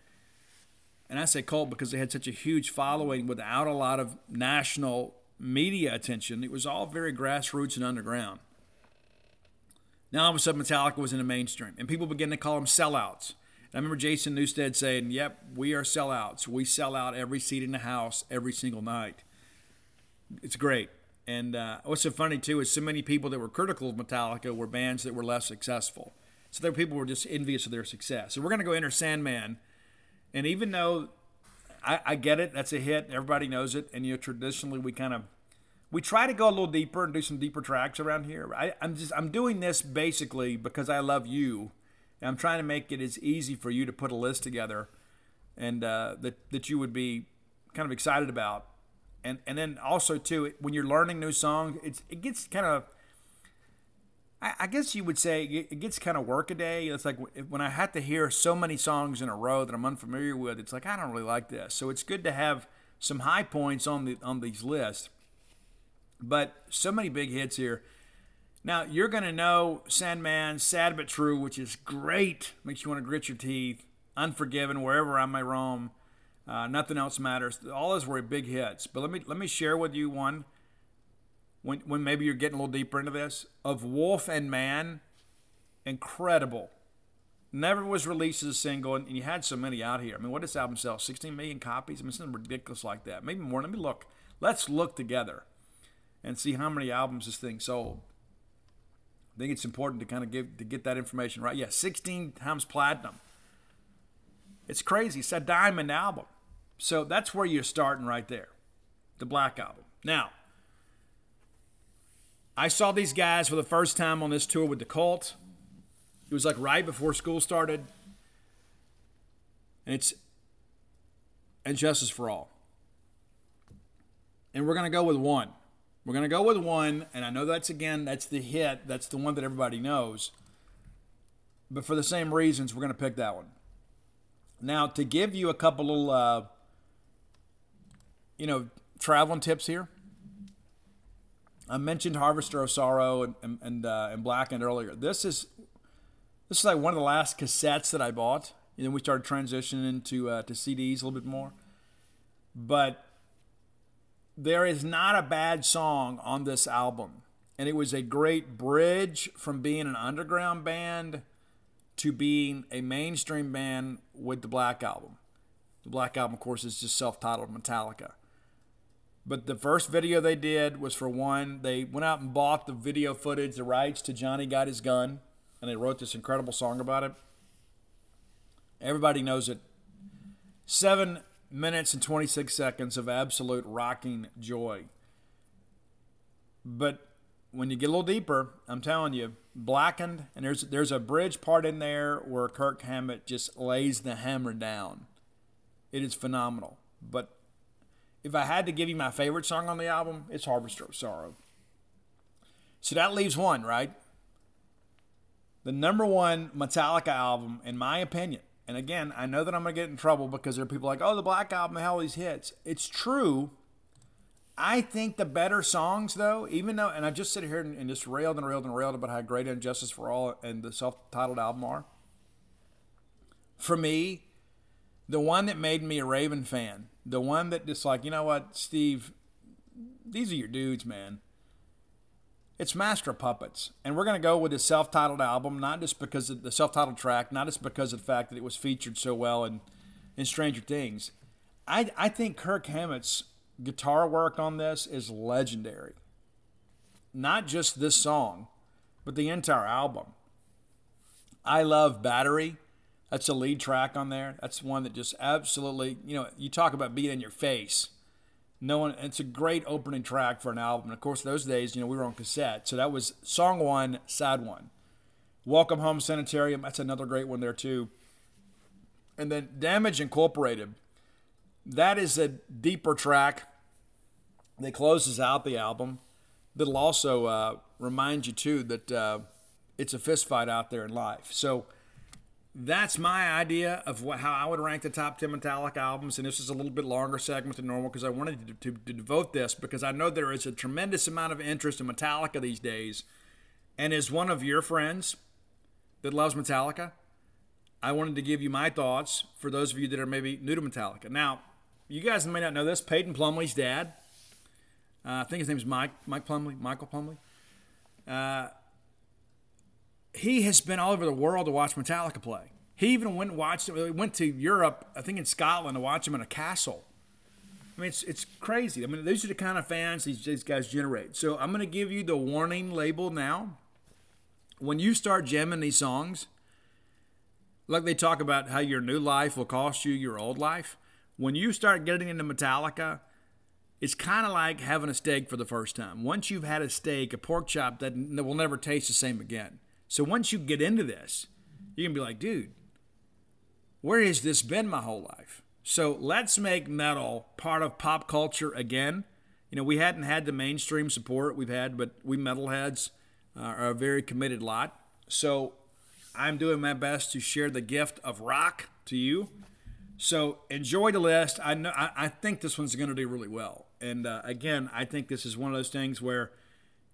and I say cult because they had such a huge following without a lot of national media attention. It was all very grassroots and underground. Now all of a sudden, Metallica was in the mainstream, and people began to call them sellouts. And I remember Jason Newsted saying, Yep, we are sellouts. We sell out every seat in the house every single night. It's great. And uh, what's so funny, too, is so many people that were critical of Metallica were bands that were less successful. So there were people who were just envious of their success. So we're going to go enter Sandman. And even though I, I get it, that's a hit, everybody knows it. And, you know, traditionally we kind of we try to go a little deeper and do some deeper tracks around here. I, am just I'm doing this basically because I love you and I'm trying to make it as easy for you to put a list together and uh, that, that you would be kind of excited about. And, and then also, too, when you're learning new songs, it's, it gets kind of, I, I guess you would say it gets kind of workaday. It's like when I have to hear so many songs in a row that I'm unfamiliar with, it's like, I don't really like this. So it's good to have some high points on the on these lists. But so many big hits here. Now, you're to know Sandman, Sad But True, which is great. Makes you want to grit your teeth. Unforgiven, Wherever I May Roam. Uh, nothing else matters. All those were big hits. But let me let me share with you one. When when maybe you're getting a little deeper into this of Wolf and Man, incredible. Never was released as a single, and you had so many out here. I mean, what does this album sell? 16 million copies? I mean, something ridiculous like that. Maybe more. Let me look. Let's look together and see how many albums this thing sold. I think it's important to kind of give to get that information right. Yeah, 16 times platinum. It's crazy. It's a diamond album. So that's where you're starting right there. The Black Album. Now, I saw these guys for the first time on this tour with the Cult. It was like right before school started. And it's and Justice for All. And we're to go with one. We're to go with one, and I know that's again, that's the hit. That's the one that everybody knows. But for the same reasons, we're to pick that one. Now, to give you a couple little, uh, you know, traveling tips here. I mentioned Harvester of Sorrow and and and, uh, and Blackened earlier. This is this is like one of the last cassettes that I bought. And then we started transitioning into uh, to CDs a little bit more. But there is not a bad song on this album. And it was a great bridge from being an underground band to being a mainstream band with the Black Album. The Black Album, of course, is just self titled Metallica. But the first video they did was for one, they went out and bought the video footage, the rights to Johnny Got His Gun, and they wrote this incredible song about it. Everybody knows it. Seven minutes and 26 seconds of absolute rocking joy. But when you get a little deeper, I'm telling you, blackened, and there's there's a bridge part in there where Kirk Hammett just lays the hammer down. It is phenomenal. But if I had to give you my favorite song on the album, it's Harvester of Sorrow. So that leaves one, right? The number one Metallica album, in my opinion. And again, I know that I'm going to get in trouble because there are people like, oh, the Black Album, hell these hits. It's true. I think the better songs, though, even though, and I just sit here and, and just railed and railed and railed about how great And Justice for All and the self titled album are. For me, the one that made me a Raven fan, the one that just like, you know what, Steve, these are your dudes, man. It's Master Puppets. And we're going to go with the self titled album, not just because of the self titled track, not just because of the fact that it was featured so well in, in Stranger Things. I, I think Kirk Hammett's guitar work on this is legendary. Not just this song, but the entire album. I love Battery. That's a lead track on there. That's one that just absolutely, you know, you talk about being in your face. No one, it's a great opening track for an album. And of course, those days, you know, we were on cassette. So that was song one, side one. Welcome Home Sanitarium, that's another great one there too. And then Damage Incorporated, that is a deeper track that closes out the album. That'll also uh, remind you too that uh, it's a fist fight out there in life. So that's my idea of what, how I would rank the top 10 Metallica albums. And this is a little bit longer segment than normal because I wanted to, to, to, devote this because I know there is a tremendous amount of interest in Metallica these days. And as one of your friends that loves Metallica, I wanted to give you my thoughts for those of you that are maybe new to Metallica. Now, you guys may not know this. Peyton Plumley's dad, uh, I think his name is Mike, Mike Plumley, Michael Plumley. Uh, he has been all over the world to watch Metallica play. He even went and watched. Went to Europe, I think in Scotland, to watch him in a castle. I mean, it's it's crazy. I mean, these are the kind of fans these, these guys generate. So I'm going to give you the warning label now. When you start jamming these songs, like they talk about how your new life will cost you your old life. When you start getting into Metallica, it's kind of like having a steak for the first time. Once you've had a steak, a pork chop that will never taste the same again. So once you get into this, you can be like, dude, where has this been my whole life? So let's make metal part of pop culture again. You know, we hadn't had the mainstream support we've had, but we metalheads uh, are a very committed lot. So I'm doing my best to share the gift of rock to you. So enjoy the list. I know I, I think this one's going to do really well. And uh, again, I think this is one of those things where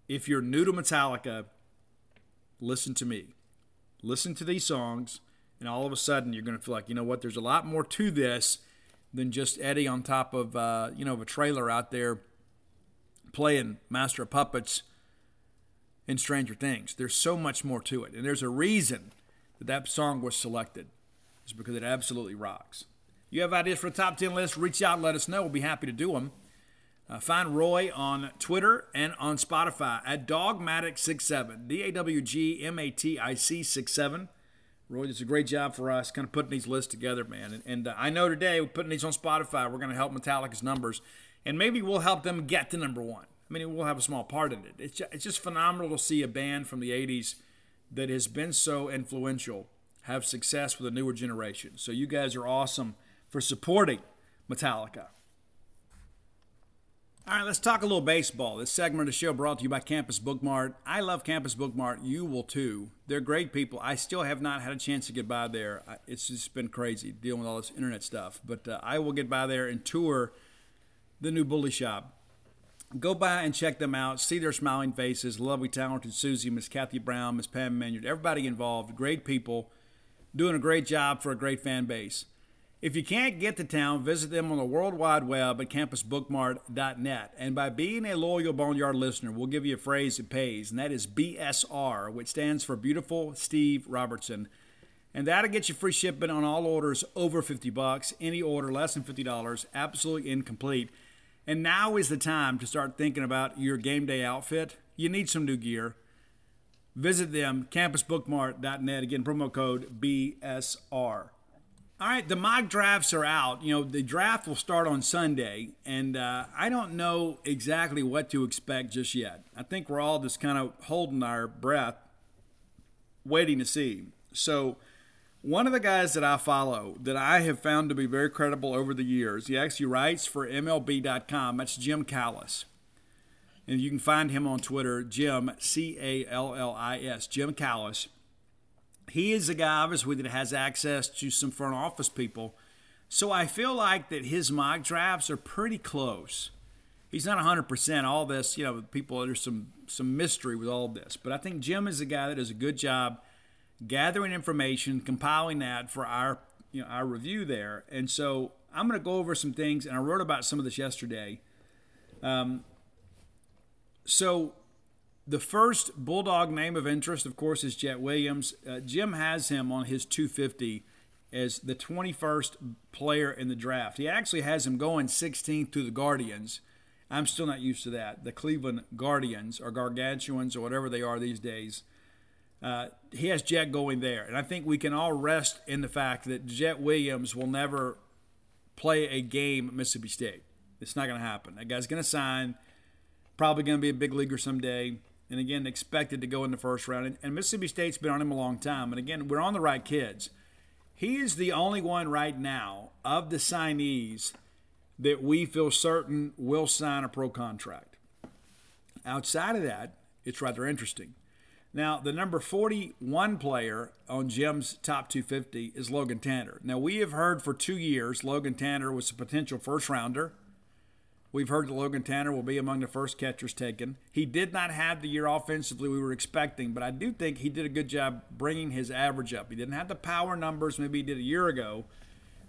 if you're new to Metallica, listen to me. Listen to these songs, and all of a sudden you're going to feel like, you know what, there's a lot more to this than just Eddie on top of, uh, you know, of a trailer out there playing Master of Puppets in Stranger Things. There's so much more to it. And there's a reason that that song was selected. It's because it absolutely rocks. You have ideas for a top 10 list, reach out let us know. We'll be happy to do them. Uh, find Roy on Twitter and on Spotify at Dawgmatic67, D A W G M A T I C 67. Roy does a great job for us, kind of putting these lists together, man. And, and uh, I know today, we're putting these on Spotify, we're going to help Metallica's numbers, and maybe we'll help them get to number one. I mean, we'll have a small part in it. It's just, it's just phenomenal to see a band from the 80s that has been so influential have success with a newer generation. So you guys are awesome for supporting Metallica. All right, let's talk a little baseball. This segment of the show brought to you by Campus Bookmart. I love Campus Bookmart. You will too. They're great people. I still have not had a chance to get by there. It's just been crazy dealing with all this internet stuff. But uh, I will get by there and tour the new Bully Shop. Go by and check them out. See their smiling faces. Lovely, talented Susie, Miss Kathy Brown, Miss Pam Maynard, everybody involved. Great people doing a great job for a great fan base. If you can't get to town, visit them on the World Wide Web at campusbookmart.net. And by being a loyal Boneyard listener, we'll give you a phrase that pays, and that is BSR, which stands for Beautiful Steve Robertson. And that'll get you free shipping on all orders over 50 bucks. Any order less than $50, absolutely incomplete. And now is the time to start thinking about your game day outfit. You need some new gear. Visit them, campusbookmart.net. Again, promo code BSR. All right, the mock drafts are out. You know, the draft will start on Sunday, and uh, I don't know exactly what to expect just yet. I think we're all just kind of holding our breath, waiting to see. So, One of the guys that I follow that I have found to be very credible over the years, he actually writes for MLB.com. That's Jim Callis. And you can find him on Twitter, Jim, C A L L I S, Jim Callis. He is a guy, obviously, that has access to some front office people. So I feel like that his mock drafts are pretty close. He's not 100%. All this, you know, people, there's some, some mystery with all this. But I think Jim is a guy that does a good job gathering information, compiling that for our, you know, our review there. And so I'm going to go over some things, and I wrote about some of this yesterday. Um, so the first Bulldog name of interest, of course, is Jett Williams. Uh, Jim has him on his 250 as the 21st player in the draft. He actually has him going 16th to the Guardians. I'm still not used to that. The Cleveland Guardians or Gargantuans or whatever they are these days. Uh, he has Jett going there. And I think we can all rest in the fact that Jett Williams will never play a game at Mississippi State. It's not going to happen. That guy's going to sign, probably going to be a big leaguer someday. And again, expected to go in the first round. And, and Mississippi State's been on him a long time. And again, we're on the right kids. He is the only one right now of the signees that we feel certain will sign a pro contract. Outside of that, it's rather interesting. Now, the number 41 player on Jim's top 250 is Logan Tanner. Now, we have heard for two years Logan Tanner was a potential first rounder. We've heard that Logan Tanner will be among the first catchers taken. He did not have the year offensively we were expecting, but I do think he did a good job bringing his average up. He didn't have the power numbers maybe he did a year ago,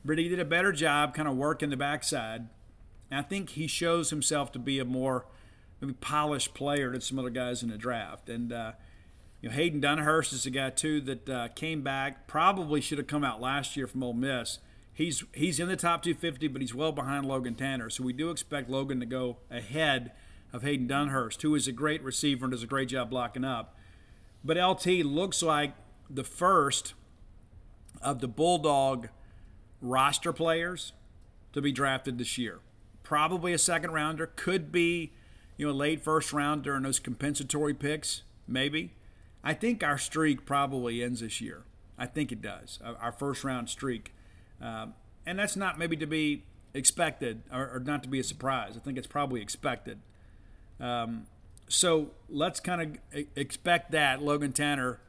but he did a better job kind of working the backside. And I think he shows himself to be a more maybe polished player than some other guys in the draft. And, uh, you know, Hayden Dunhurst is a guy too that uh, came back. Probably should have come out last year from Ole Miss. He's he's in the top 250, but he's well behind Logan Tanner. So we do expect Logan to go ahead of Hayden Dunhurst, who is a great receiver and does a great job blocking up. But LT looks like the first of the Bulldog roster players to be drafted this year. Probably a second rounder, could be, you know, a late first rounder and those compensatory picks, maybe. I think our streak probably ends this year. I think it does. Our first round streak, um, and that's not maybe to be expected or, or, not to be a surprise. I think it's probably expected. Um, so let's kind of expect that Logan Tanner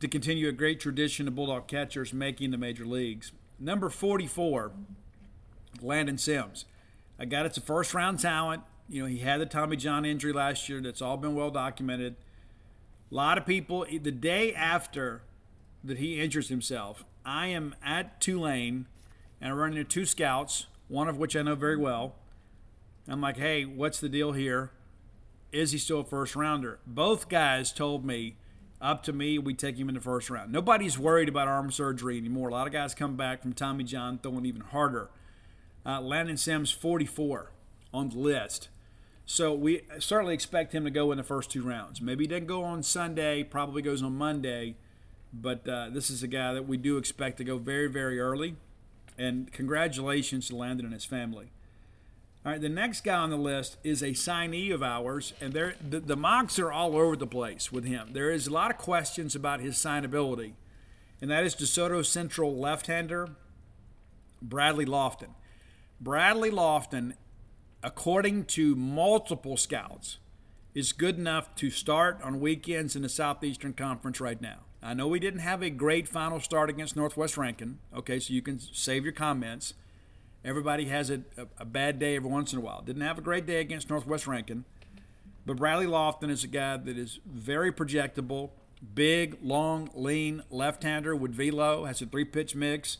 to continue a great tradition of Bulldog catchers making the major leagues. Number 44, Landon Sims. I got it's a first round talent. You know, he had the Tommy John injury last year. That's all been well documented. A lot of people, the day after that he injures himself, I am at Tulane and I'm running into two scouts, one of which I know very well. I'm like, hey, what's the deal here? Is he still a first rounder? Both guys told me, up to me, we take him in the first round. Nobody's worried about arm surgery anymore. A lot of guys come back from Tommy John throwing even harder. Uh, Landon Sims, 44 on the list. So we certainly expect him to go in the first two rounds. Maybe he doesn't go on Sunday, probably goes on Monday, but uh, this is a guy that we do expect to go very, very early. And congratulations to Landon and his family. All right, the next guy on the list is a signee of ours, and the, the mocks are all over the place with him. There is a lot of questions about his signability, and that is DeSoto Central left-hander Bradley Loftin. Bradley Loftin according to multiple scouts, is good enough to start on weekends in the Southeastern Conference right now. I know we didn't have a great final start against Northwest Rankin. Okay, so you can save your comments. Everybody has a, a, a bad day every once in a while. Didn't have a great day against Northwest Rankin. But Bradley Loftin is a guy that is very projectable, big, long, lean left-hander with velo, has a three-pitch mix.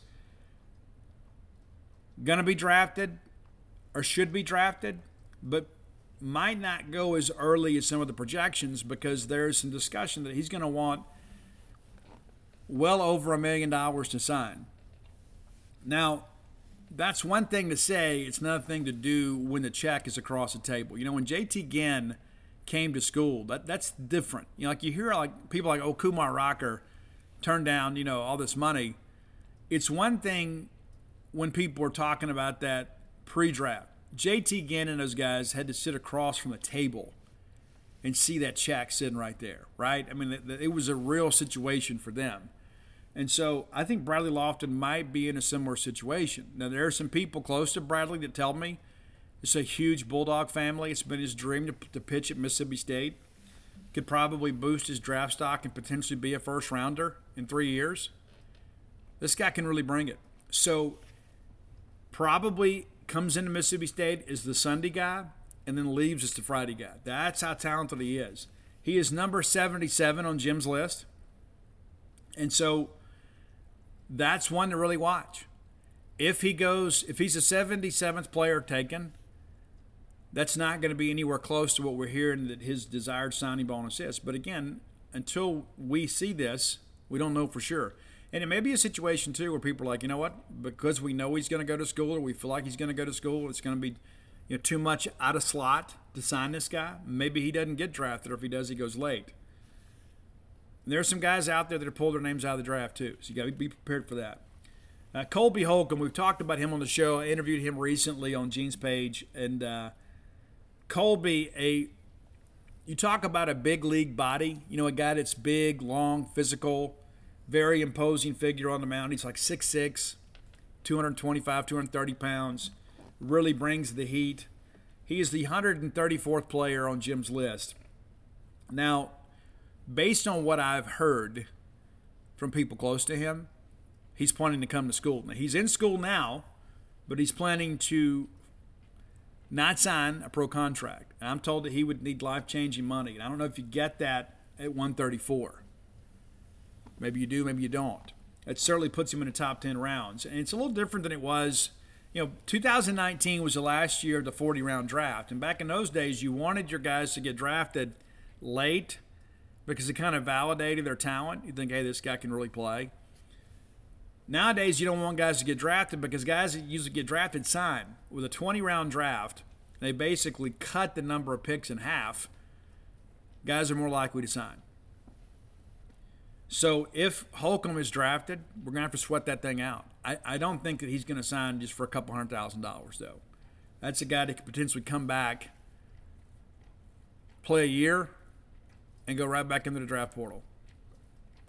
Gonna be drafted or should be drafted, but might not go as early as some of the projections because there's some discussion that he's going to want well over a million dollars to sign. Now, that's one thing to say. It's another thing to do when the check is across the table. You know, when JT Ginn came to school, that that's different. You know, like you hear like people like, oh, Kumar Rocker turned down, you know, all this money. It's one thing when people are talking about that pre-draft. JT Ginn and those guys had to sit across from the table and see that check sitting right there, right? I mean, it, it was a real situation for them. And so I think Bradley Loftin might be in a similar situation. Now, there are some people close to Bradley that tell me it's a huge Bulldog family. It's been his dream to, to pitch at Mississippi State. Could probably boost his draft stock and potentially be a first rounder in three years. This guy can really bring it. So, probably comes into Mississippi State as the Sunday guy and then leaves as the Friday guy. That's how talented he is. He is number 77 on Jim's list. And so that's one to really watch. If he goes, if he's a 77th player taken, that's not going to be anywhere close to what we're hearing that his desired signing bonus is. But again, until we see this, we don't know for sure. And it may be a situation too where people are like, you know what, because we know he's going to go to school or we feel like he's going to go to school, it's going to be you know too much out of slot to sign this guy. Maybe he doesn't get drafted, or if he does, he goes late. And there are some guys out there that have pulled their names out of the draft too, so you got to be prepared for that. Uh, Colby Holcomb, we've talked about him on the show. I interviewed him recently on Gene's page, and uh, Colby, a you talk about a big league body, you know, a guy that's big, long, physical, very imposing figure on the mound. He's like 6'6, 225, 230 pounds, really brings the heat. He is the 134th player on Jim's list. Now, based on what I've heard from people close to him, he's planning to come to school. Now, he's in school now, but he's planning to not sign a pro contract. And I'm told that he would need life changing money. And I don't know if you get that at 134. Maybe you do, maybe you don't. It certainly puts him in the top 10 rounds. And it's a little different than it was. You know, 2019 was the last year of the 40 round draft. And back in those days, you wanted your guys to get drafted late because it kind of validated their talent. You think, hey, this guy can really play. Nowadays, you don't want guys to get drafted because guys that usually get drafted sign. With a 20 round draft, they basically cut the number of picks in half. Guys are more likely to sign. So if Holcomb is drafted, we're going to have to sweat that thing out. I, I don't think that he's going to sign just for a couple hundred thousand dollars, though. That's a guy that could potentially come back, play a year, and go right back into the draft portal.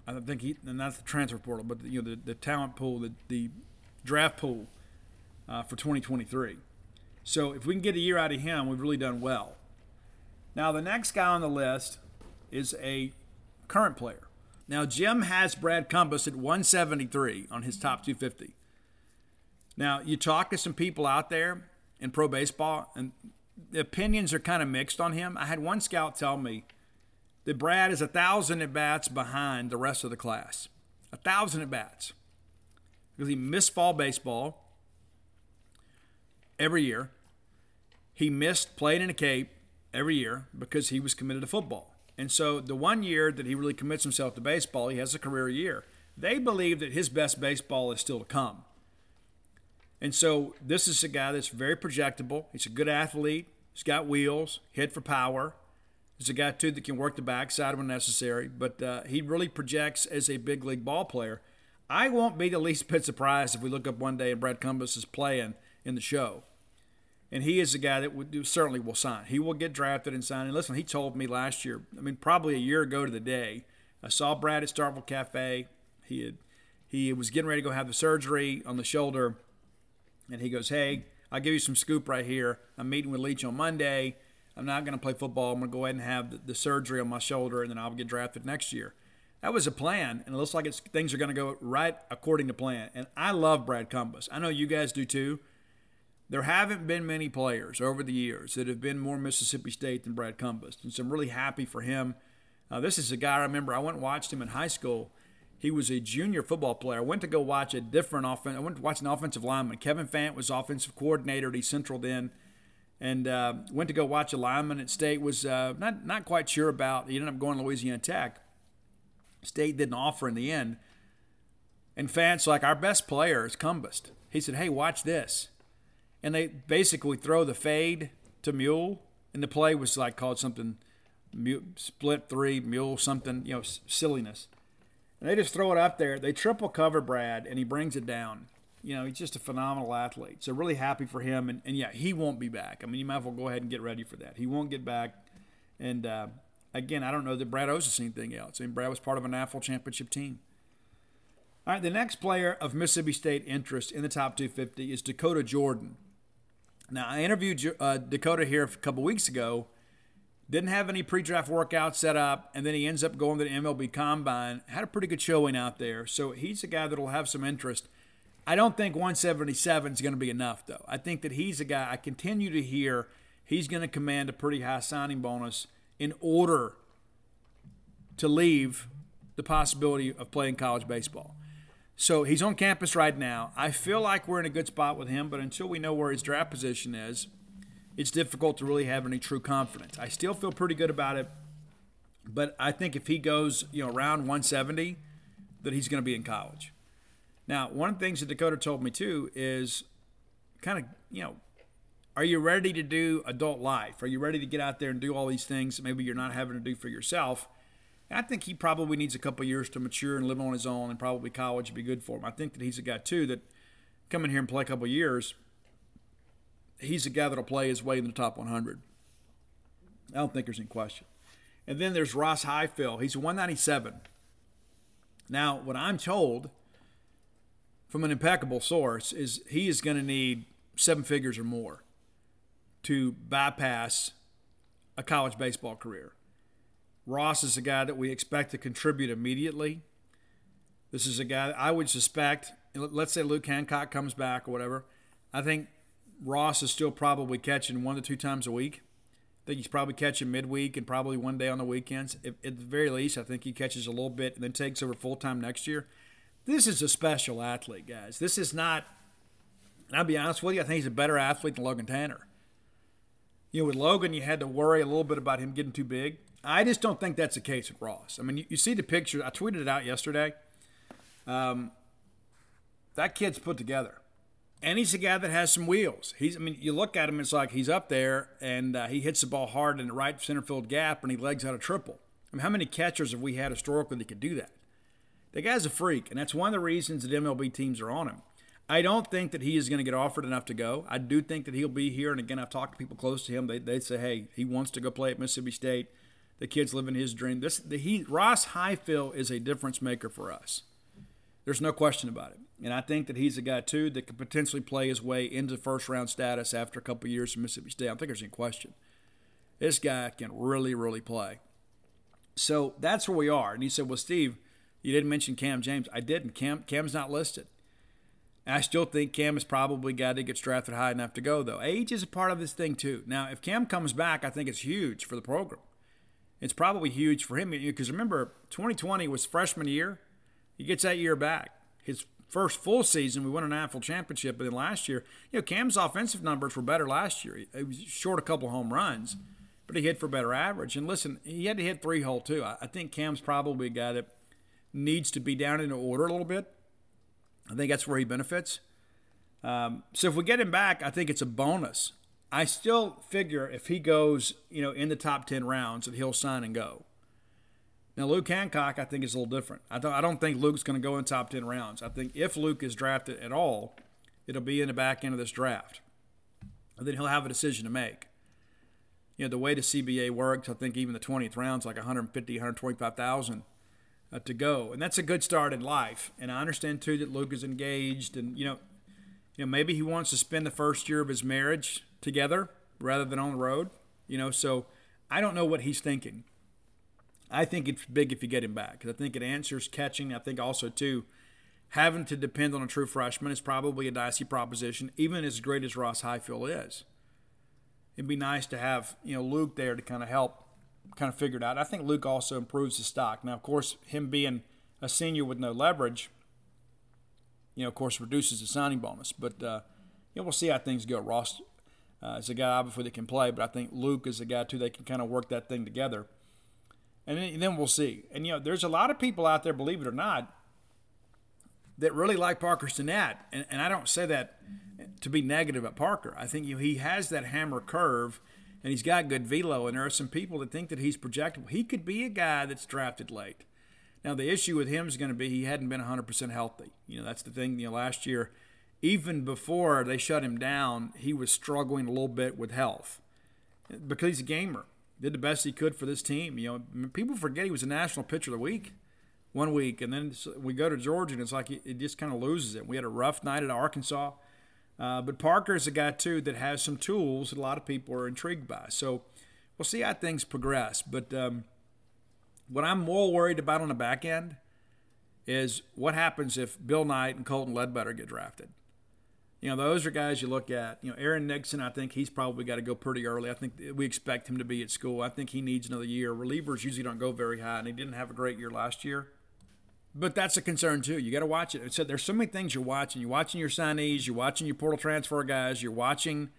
I think he, and that's the transfer portal, but you know the, the talent pool, the, the draft pool uh, for 2023. So if we can get a year out of him, we've really done well. Now the next guy on the list is a current player. Now Jim has Brad Cumbest at 173 on his top 250. Now you talk to some people out there in pro baseball, and the opinions are kind of mixed on him. I had one scout tell me that Brad is a thousand at bats behind the rest of the class. A thousand at bats. Because he missed fall baseball every year. He missed playing in a cape every year because he was committed to football. And so the one year that he really commits himself to baseball, he has a career year. They believe that his best baseball is still to come. And so this is a guy that's very projectable. He's a good athlete. He's got wheels, hit for power. He's a guy too that can work the backside when necessary, but uh, he really projects as a big league ball player. I won't be the least bit surprised if we look up one day and Brad Cumbest is playing in the show. And he is a guy that would, certainly will sign. He will get drafted and sign. And listen, he told me last year, I mean, probably a year ago to the day, I saw Brad at Starkville Cafe. He had he was getting ready to go have the surgery on the shoulder, and he goes, "Hey, I'll give you some scoop right here. I'm meeting with Leach on Monday. I'm not going to play football. I'm going to go ahead and have the, surgery on my shoulder, and then I'll get drafted next year. That was a plan, and it looks like it's, things are going to go right according to plan. And I love Brad Cumbest. I know you guys do too. There haven't been many players over the years that have been more Mississippi State than Brad Cumbest, and so I'm really happy for him. Uh, this is a guy I remember. I went and watched him in high school. He was a junior football player. I went to go watch a different offense. I went to watch an offensive lineman. Kevin Fant was offensive coordinator at East Central then and uh, went to go watch a lineman at State. Was uh, not not quite sure about. He ended up going to Louisiana Tech. State didn't offer in the end. And fans like our best player is Cumbest. He said, "Hey, watch this," and they basically throw the fade to Mule, and the play was like called something split three mule something you know silliness, and they just throw it up there. They triple cover Brad, and he brings it down you know, he's just a phenomenal athlete. So really happy for him. And, and yeah, he won't be back. I mean, you might as well go ahead and get ready for that. He won't get back. And uh, again, I don't know that Brad owes us anything else. I mean, Brad was part of an national championship team. All right, the next player of Mississippi State interest in the top 250 is Dakota Jordan. Now, I interviewed uh, Dakota here a couple weeks ago. Didn't have any pre draft workouts set up, and then he ends up going to the MLB Combine. Had a pretty good showing out there. So he's a guy that'll have some interest. I don't think 177 is going to be enough, though. I think that he's a guy I continue to hear he's going to command a pretty high signing bonus in order to leave the possibility of playing college baseball. So he's on campus right now. I feel like we're in a good spot with him, but until we know where his draft position is, it's difficult to really have any true confidence. I still feel pretty good about it, but I think if he goes, you know, around 170, that he's going to be in college. Now, one of the things that Dakota told me too is kind of, you know, are you ready to do adult life? Are you ready to get out there and do all these things that maybe you're not having to do for yourself? And I think he probably needs a couple years to mature and live on his own, and probably college would be good for him. I think that he's a guy too that come in here and play a couple years. He's a guy that'll play his way in the top 100. I don't think there's any question. And then there's Ross Highfill. He's 197. Now, what I'm told from an impeccable source is he is going to need seven figures or more to bypass a college baseball career. Ross is a guy that we expect to contribute immediately. This is a guy I would suspect, let's say Luke Hancock comes back or whatever. I think Ross is still probably catching one to two times a week. I think he's probably catching midweek and probably one day on the weekends. If, at the very least, I think he catches a little bit and then takes over full time next year. This is a special athlete, guys. This is not, I'll be honest with you, I think he's a better athlete than Logan Tanner. You know, with Logan, you had to worry a little bit about him getting too big. I just don't think that's the case with Ross. I mean, you, you see the picture. I tweeted it out yesterday. Um, that kid's put together, and he's a guy that has some wheels. He's. I mean, you look at him, it's like he's up there, and uh, he hits the ball hard in the right center field gap, and he legs out a triple. I mean, how many catchers have we had historically that could do that? The guy's a freak, and that's one of the reasons that MLB teams are on him. I don't think that he is going to get offered enough to go. I do think that he'll be here. And again, I've talked to people close to him. They they say, hey, he wants to go play at Mississippi State. The kid's living his dream. This the, he Ross Highfill is a difference maker for us. There's no question about it. And I think that he's a guy too that could potentially play his way into first round status after a couple years in Mississippi State. I don't think there's any question. This guy can really, really play. So that's where we are. And he said, Well, Steve, you didn't mention Cam James. I didn't. Cam Cam's not listed. I still think Cam is probably got to get drafted high enough to go, though. Age is a part of this thing, too. Now, if Cam comes back, I think it's huge for the program it's probably huge for him because remember, 2020 was freshman year. He gets that year back. His first full season, we won a national championship, but then last year, you know, Cam's offensive numbers were better last year. He was short a couple home runs, but he hit for better average. And listen, he had to hit three hole too. I think Cam's probably got that needs to be down in order a little bit. I think that's where he benefits. Um, so if we get him back, I think it's a bonus. I still figure if he goes, you know, in the top 10 rounds that he'll sign and go. Now, Luke Hancock, I think, is a little different. I don't, I don't think Luke's going to go in top 10 rounds. I think if Luke is drafted at all, it'll be in the back end of this draft. And then he'll have a decision to make. You know, the way the CBA works, I think even the 20th round's like 150, 125,000 uh, to go. And that's a good start in life. And I understand, too, that Luke is engaged and, you know, you know, maybe he wants to spend the first year of his marriage together rather than on the road. You know, so I don't know what he's thinking. I think it's big if you get him back because I think it answers catching. I think also too, having to depend on a true freshman is probably a dicey proposition, even as great as Ross Highfill is. It'd be nice to have you know Luke there to kind of help, kind of figured out. I think Luke also improves his stock. Now, of course, him being a senior with no leverage, you know, of course, reduces the signing bonus. But uh, you know, we'll see how things go. Ross uh, is a guy obviously that can play, but I think Luke is a guy too They can kind of work that thing together. And then, and then we'll see. And you know, there's a lot of people out there, believe it or not, that really like Parker Stinnett, and, and I don't say that to be negative at Parker. I think you know, he has that hammer curve, and he's got good velo. And there are some people that think that he's projectable. He could be a guy that's drafted late. Now the issue with him is going to be he hadn't been 100% healthy. You know, that's the thing. You know, last year even before they shut him down, he was struggling a little bit with health because he's a gamer. Did the best he could for this team. You know, people forget he was a national pitcher of the week one week, and then we go to Georgia, and it's like it just kind of loses it. We had a rough night at Arkansas, uh, but Parker is a guy too that has some tools that a lot of people are intrigued by. So we'll see how things progress. But um, what I'm more worried about on the back end is what happens if Bill Knight and Colton Ledbetter get drafted. You know, those are guys you look at. You know, Aaron Nixon, I think he's probably got to go pretty early. I think we expect him to be at school. I think he needs another year. Relievers usually don't go very high, and he didn't have a great year last year. But that's a concern too. You got to watch it. So there's so many things you're watching. You're watching your signees. You're watching your portal transfer guys. You're watching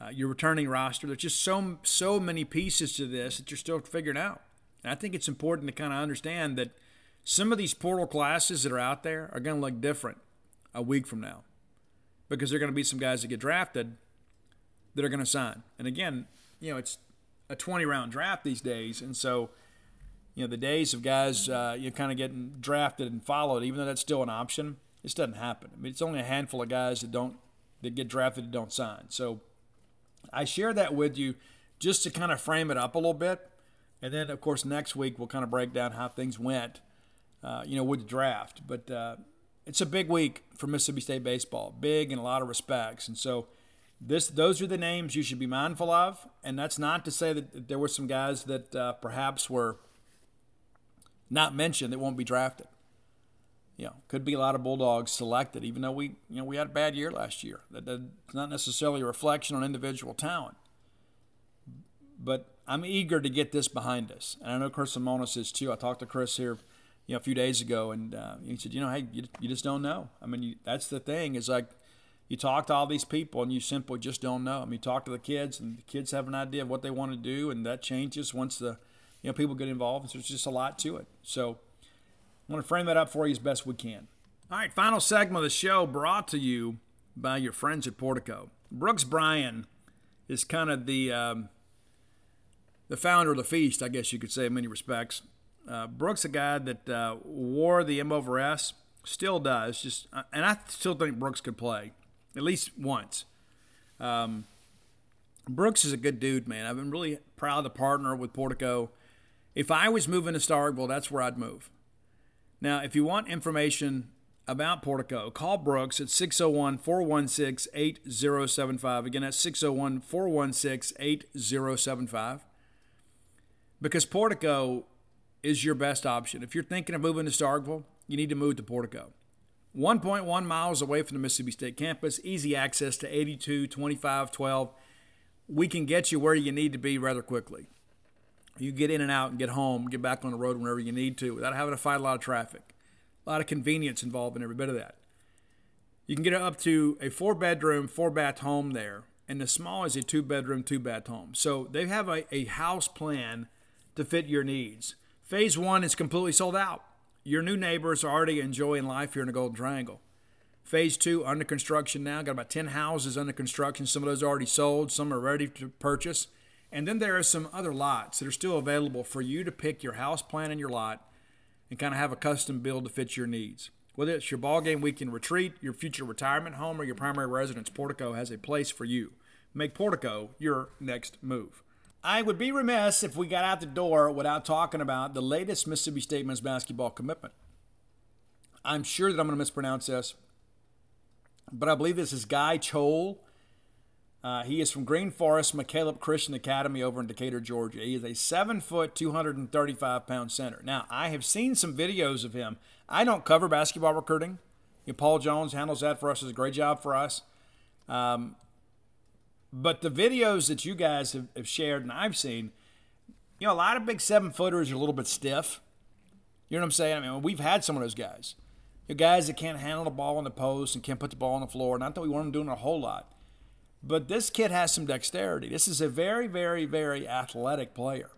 uh, your returning roster. There's just so so many pieces to this that you're still figuring out. And I think it's important to kind of understand that some of these portal classes that are out there are going to look different a week from now because there are going to be some guys that get drafted that are going to sign. And again, you know, it's a 20 round draft these days. And so you know, the days of guys uh, you kind of getting drafted and followed, even though that's still an option, this doesn't happen. I mean, it's only a handful of guys that don't that get drafted and don't sign. So I share that with you just to kind of frame it up a little bit, and then of course next week we'll kind of break down how things went, uh, you know, with the draft. But uh, it's a big week for Mississippi State baseball, big in a lot of respects, and so. This, those are the names you should be mindful of, and that's not to say that there were some guys that uh, perhaps were not mentioned that won't be drafted. You know, could be a lot of Bulldogs selected, even though we, you know, we had a bad year last year. That, that's not necessarily a reflection on individual talent. But I'm eager to get this behind us, and I know Chris Lemonis is too. I talked to Chris here, you know, a few days ago, and uh, he said, you know, hey, you, you just don't know. I mean, you, that's the thing is like you talk to all these people and you simply just don't know. I mean, you talk to the kids, and the kids have an idea of what they want to do, and that changes once the you know, people get involved. So there's just a lot to it. So I want to frame that up for you as best we can. All right, final segment of the show brought to you by your friends at Portico. Brooks Bryan is kind of the um, the founder of the feast, I guess you could say in many respects. Uh, Brooks, a guy that uh, wore the M over S, still does. Just uh, and I still think Brooks could play at least once. Um, Brooks is a good dude, man. I've been really proud to partner with Portico. If I was moving to Starkville, that's where I'd move. Now, if you want information about Portico, call Brooks at 601 416 8075. Again, that's 601 416 8075. Because Portico is your best option. If you're thinking of moving to Starkville, you need to move to Portico. 1.1 miles away from the Mississippi State campus, easy access to 82, 25, 12. We can get you where you need to be rather quickly. You get in and out and get home, get back on the road whenever you need to without having to fight a lot of traffic. A lot of convenience involved in every bit of that. You can get up to a four bedroom, four bath home there, and the small is a two bedroom, two bath home. So they have a, a house plan to fit your needs. Phase one is completely sold out. Your new neighbors are already enjoying life here in the Golden Triangle. Phase two under construction now. Got about 10 houses under construction. Some of those are already sold, some are ready to purchase. And then there are some other lots that are still available for you to pick your house plan and your lot and kind of have a custom build to fit your needs. Whether it's your ball game weekend retreat, your future retirement home, or your primary residence, Portico has a place for you. Make Portico your next move. I would be remiss if we got out the door without talking about the latest Mississippi State men's basketball commitment. I'm sure that I'm going to mispronounce this, but I believe this is Gai Chol uh, he is from Green Forest McCalep Christian Academy over in Decatur, Georgia. He is a seven foot, 235 pound center. Now, I have seen some videos of him. I don't cover basketball recruiting. You know, Paul Jones handles that for us. Does a great job for us. Um, but the videos that you guys have, have shared and I've seen, you know, a lot of big seven footers are a little bit stiff. You know what I'm saying? I mean, we've had some of those guys. You know, guys that can't handle the ball in the post and can't put the ball on the floor. Not that we want them doing a whole lot. But this kid has some dexterity. This is a very, very, very athletic player.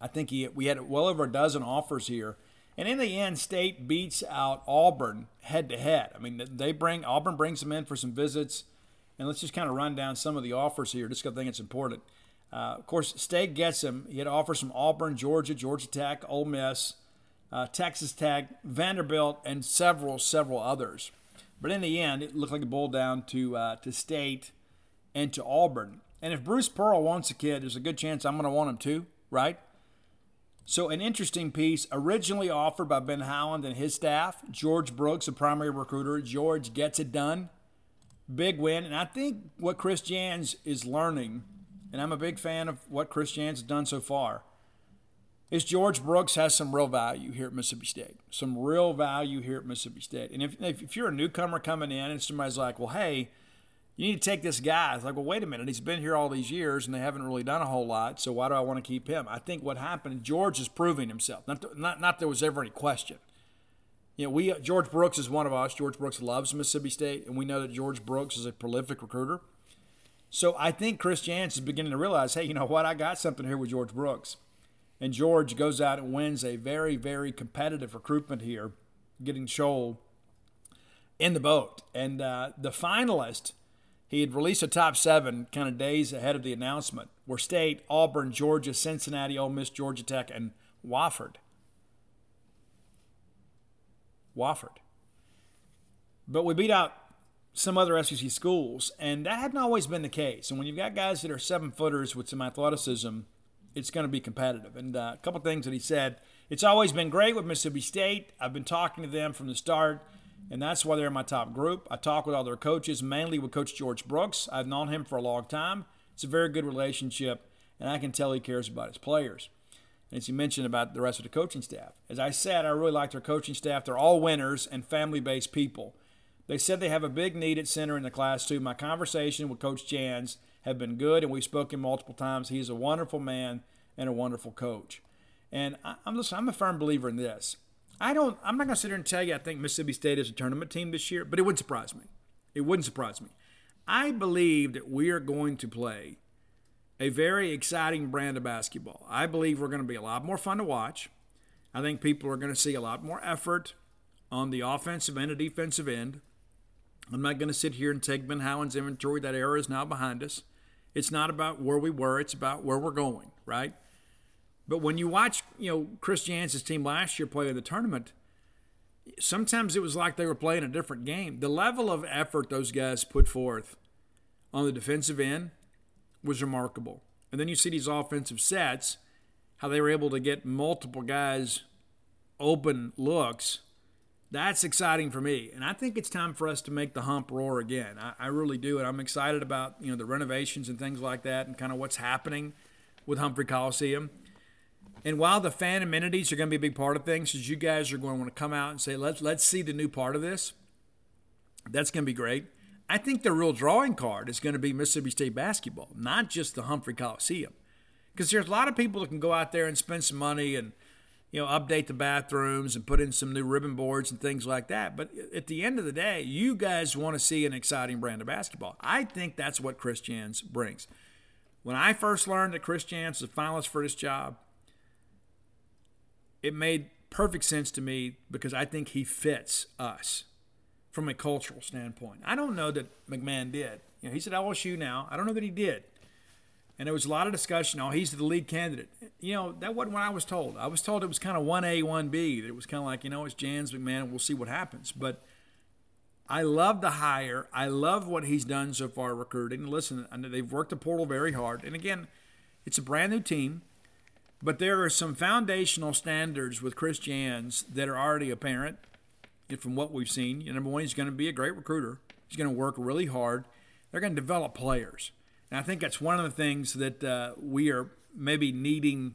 I think he, we had well over a dozen offers here. And in the end, State beats out Auburn head to head. I mean, they bring Auburn brings them in for some visits, and let's just kind of run down some of the offers here, just because I think it's important. Uh, of course, State gets him. He had offers from Auburn, Georgia, Georgia Tech, Ole Miss, uh, Texas Tech, Vanderbilt, and several, several others. But in the end, it looked like it boiled down to uh, to State and to Auburn. And if Bruce Pearl wants a kid, there's a good chance I'm going to want him too, right? So, an interesting piece originally offered by Ben Howland and his staff. George Brooks, a primary recruiter. George gets it done. Big win. And I think what Chris Jans is learning, and I'm a big fan of what Chris Jans has done so far, is George Brooks has some real value here at Mississippi State. Some real value here at Mississippi State. And if, if you're a newcomer coming in and somebody's like, well, hey, you need to take this guy. It's like, well, wait a minute. He's been here all these years and they haven't really done a whole lot. So why do I want to keep him? I think what happened, George is proving himself. Not, not, not there was ever any question. You know, we George Brooks is one of us. George Brooks loves Mississippi State, and we know that George Brooks is a prolific recruiter. So I think Chris Jans is beginning to realize, hey, you know what? I got something here with George Brooks. And George goes out and wins a very, very competitive recruitment here, getting Chol in the boat. And uh, the finalist he had released a top seven kind of days ahead of the announcement were State, Auburn, Georgia, Cincinnati, Ole Miss, Georgia Tech, and Wofford. Wofford. But we beat out some other SEC schools, and that hadn't always been the case. And when you've got guys that are seven footers with some athleticism, it's going to be competitive. And uh, a couple things that he said. It's always been great with Mississippi State. I've been talking to them from the start and that's why they're in my top group. I talk with all their coaches, mainly with Coach George Brooks. I've known him for a long time. It's a very good relationship, and I can tell he cares about his players. And as he mentioned about the rest of the coaching staff. As I said, I really like their coaching staff. They're all winners and family based people. They said they have a big need at center in the class, too. My conversation with Coach Jans have been good, and we've spoken multiple times. He's a wonderful man and a wonderful coach. And I'm, listen, I'm a firm believer in this. I don't. I'm not going to sit here and tell you I think Mississippi State is a tournament team this year, but it wouldn't surprise me. It wouldn't surprise me. I believe that we are going to play a very exciting brand of basketball. I believe we're going to be a lot more fun to watch. I think people are going to see a lot more effort on the offensive and the defensive end. I'm not going to sit here and take Ben Howland's inventory. That era is now behind us. It's not about where we were, it's about where we're going, right? But when you watch, you know, Chris Jans's team last year play in the tournament, sometimes it was like they were playing a different game. The level of effort those guys put forth on the defensive end was remarkable. And then you see these offensive sets, how they were able to get multiple guys open looks. That's exciting for me. And I think it's time for us to make the hump roar again. I, I really do. And I'm excited about, you know, the renovations and things like that and kind of what's happening with Humphrey Coliseum. And while the fan amenities are going to be a big part of things, as you guys are going to want to come out and say, let's let's see the new part of this. That's going to be great. I think the real drawing card is going to be Mississippi State basketball, not just the Humphrey Coliseum, because there's a lot of people that can go out there and spend some money and you know update the bathrooms and put in some new ribbon boards and things like that. But at the end of the day, you guys want to see an exciting brand of basketball. I think that's what Chris Jans brings. When I first learned that Chris Jans was a finalist for this job, it made perfect sense to me because I think he fits us from a cultural standpoint. I don't know that McMahon did. You know, he's at LSU now. I don't know that he did. And there was a lot of discussion. Oh, he's the lead candidate. You know, that wasn't what I was told. I was told it was kind of 1A, 1B. That it was kind of like, you know, it's Jans McMahon. We'll see what happens. But I love the hire. I love what he's done so far recruiting. Listen, they've worked the portal very hard. And again, it's a brand new team. But there are some foundational standards with Chris Jans that are already apparent from what we've seen. Number one, he's going to be a great recruiter. He's going to work really hard. They're going to develop players. And I think that's one of the things that uh, we are maybe needing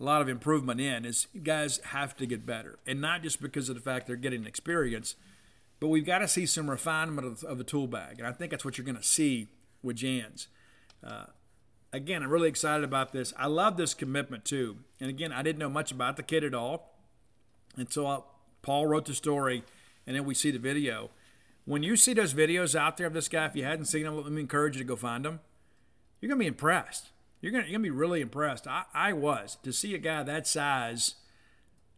a lot of improvement in is you guys have to get better. And not just because of the fact they're getting experience, but we've got to see some refinement of, of the tool bag. And I think that's what you're going to see with Jans. Uh, again, I'm really excited about this. I love this commitment too. And again, I didn't know much about the kid at all until I, Paul wrote the story, and then we see the video. When you see those videos out there of this guy, if you hadn't seen them, let me encourage you to go find them. You're gonna be impressed. You're gonna, you're gonna be really impressed. I, I was to see a guy that size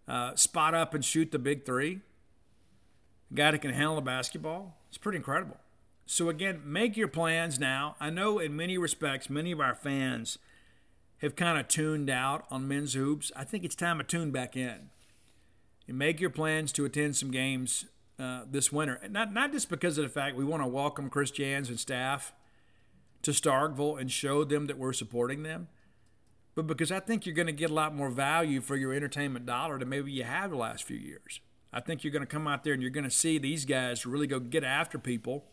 uh, spot up and shoot the big three. A guy that can handle a basketball. It's pretty incredible. So, again, make your plans now. I know in many respects, many of our fans have kind of tuned out on men's hoops. I think it's time to tune back in and make your plans to attend some games uh, this winter. Not, not just because of the fact we want to welcome Chris Jans and staff to Starkville and show them that we're supporting them, but because I think you're going to get a lot more value for your entertainment dollar than maybe you have the last few years. I think you're going to come out there and you're going to see these guys really go get after people.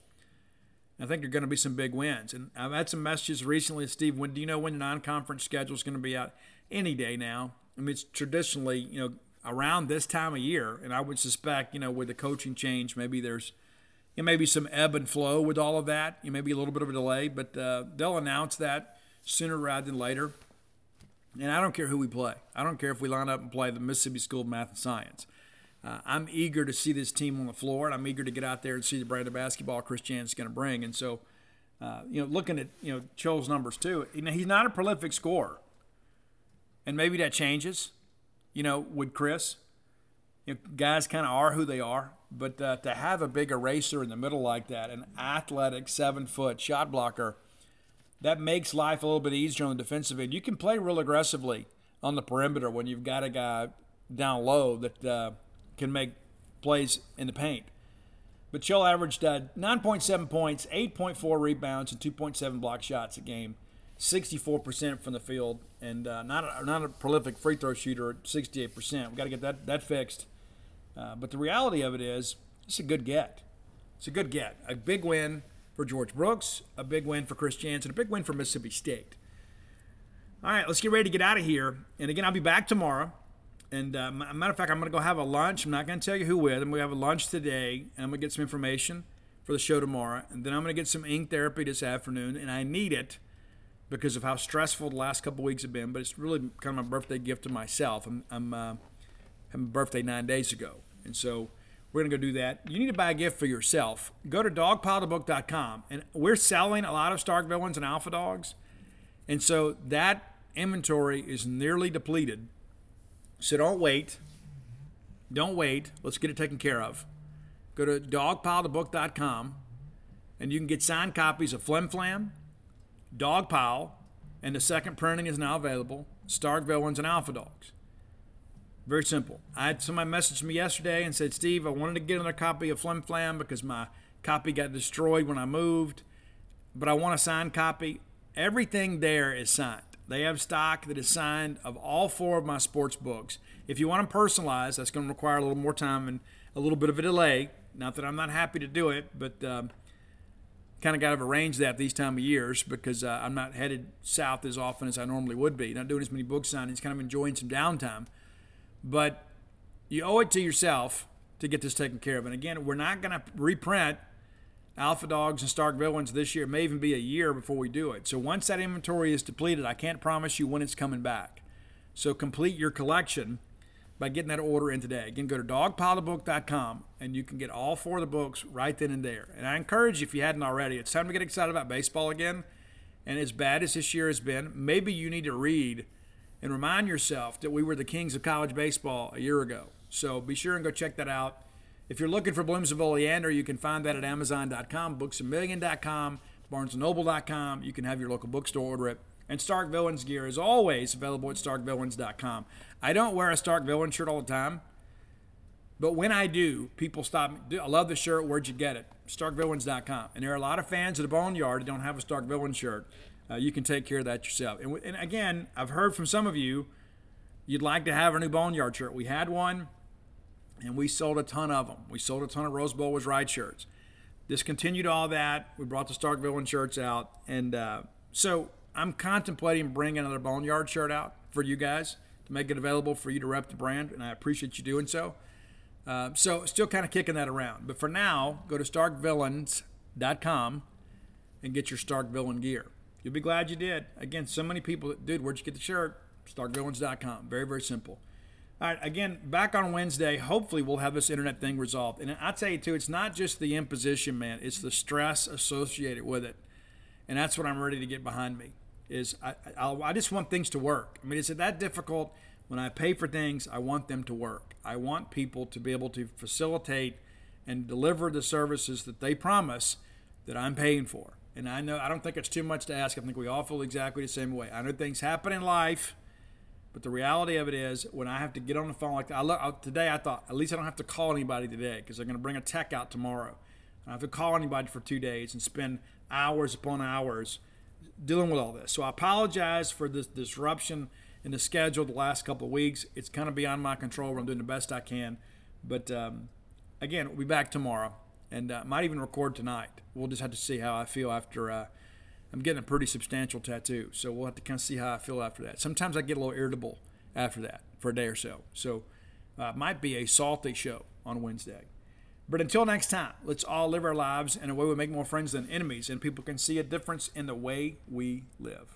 I think there are going to be some big wins. And I've had some messages recently, Steve. When do you know when the non-conference schedule is going to be out? Any day now. I mean, it's traditionally, you know, around this time of year, and I would suspect, you know, with the coaching change, maybe there's, you know, maybe some ebb and flow with all of that. You know, maybe a little bit of a delay, but uh, they'll announce that sooner rather than later. And I don't care who we play. I don't care if we line up and play the Mississippi School of Math and Science. Uh, I'm eager to see this team on the floor, and I'm eager to get out there and see the brand of basketball Chris Jans is going to bring. And so, uh, you know, looking at you know Cho's numbers too, you know, he's not a prolific scorer, and maybe that changes. You know, with Chris, you know, guys kind of are who they are. But uh, to have a big eraser in the middle like that, an athletic seven foot shot blocker, that makes life a little bit easier on the defensive end. You can play real aggressively on the perimeter when you've got a guy down low that uh, can make plays in the paint. But Chol averaged uh, 9.7 points, 8.4 rebounds, and 2.7 block shots a game, 64% from the field, and uh, not, a, not a prolific free throw shooter at 68%. We've got to get that, that fixed. Uh, but the reality of it is, it's a good get. It's a good get. A big win for George Brooks, a big win for Chris Jans, a big win for Mississippi State. All right, let's get ready to get out of here. And again, I'll be back tomorrow. And uh, matter of fact, I'm going to go have a lunch. I'm not going to tell you who with. I'm going to have a lunch today, and I'm going to get some information for the show tomorrow. And then I'm going to get some ink therapy this afternoon, and I need it because of how stressful the last couple weeks have been. But it's really kind of my birthday gift to myself. I'm, I'm uh, having birthday nine days ago, and so we're going to go do that. You need to buy a gift for yourself. Go to dogpilethebook.com, and we're selling a lot of Stark Villains and Alpha Dogs, and so that inventory is nearly depleted so don't wait. Don't wait. Let's get it taken care of. Go to dogpilethebook.com and you can get signed copies of Flim Flam, Dogpile, and the second printing is now available Stark Villains and Alpha Dogs. Very simple. I had somebody message me yesterday and said, Steve, I wanted to get another copy of Flim Flam because my copy got destroyed when I moved, but I want a signed copy. Everything there is signed. They have stock that is signed of all four of my sports books. If you want them personalized, that's going to require a little more time and a little bit of a delay. Not that I'm not happy to do it, but um, kind of got to arrange that these time of years because uh, I'm not headed south as often as I normally would be. Not doing as many book signings, kind of enjoying some downtime. But you owe it to yourself to get this taken care of. And again, we're not going to reprint Alpha Dogs and Stark Villains this year. It may even be a year before we do it. So once that inventory is depleted, I can't promise you when it's coming back. So complete your collection by getting that order in today. Again, go to dogpilethebook.com and you can get all four of the books right then and there. And I encourage you, if you hadn't already, it's time to get excited about baseball again. And as bad as this year has been, maybe you need to read and remind yourself that we were the kings of college baseball a year ago. So be sure and go check that out. If you're looking for Blooms of Oleander, you can find that at Amazon.com, BooksAMillion.com, BarnesandNoble.com. You can have your local bookstore order it. And Stark Villains gear is always available at StarkVillains.com. I don't wear a Stark Villain shirt all the time, but when I do, people stop me. I love the shirt. Where'd you get it? StarkVillains.com. And there are a lot of fans of the Boneyard that don't have a Stark Villain shirt. Uh, you can take care of that yourself. And, and again, I've heard from some of you, you'd like to have a new Boneyard shirt. We had one and we sold a ton of them. We sold a ton of Rose Bowl was right shirts. Discontinued all that. We brought the Stark Villain shirts out, and uh, so I'm contemplating bringing another Boneyard shirt out for you guys to make it available for you to rep the brand, and I appreciate you doing so. Uh, so still kind of kicking that around, but for now, go to starkvillains.com and get your Stark Villain gear. You'll be glad you did. Again, so many people, dude, where'd you get the shirt? Starkvillains.com. Very, very simple. All right, again, back on Wednesday. Hopefully, we'll have this internet thing resolved. And I tell you, too, it's not just the imposition, man. It's the stress associated with it, and that's what I'm ready to get behind me. Is I, I, I just want things to work. I mean, is it that difficult? When I pay for things, I want them to work. I want people to be able to facilitate and deliver the services that they promise that I'm paying for. And I know I don't think it's too much to ask. I think we all feel exactly the same way. I know things happen in life but the reality of it is, when I have to get on the phone like I look, today I thought at least I don't have to call anybody today because they're going to bring a tech out tomorrow. I have to call anybody for two days and spend hours upon hours dealing with all this. So I apologize for this disruption in the schedule the last couple of weeks. It's kind of beyond my control. I'm doing the best I can. But um, again, we'll be back tomorrow and uh, might even record tonight. We'll just have to see how I feel after. Uh, I'm getting a pretty substantial tattoo, so we'll have to kind of see how I feel after that. Sometimes I get a little irritable after that for a day or so. So uh, might be a salty show on Wednesday. But until next time, let's all live our lives in a way we make more friends than enemies, and people can see a difference in the way we live.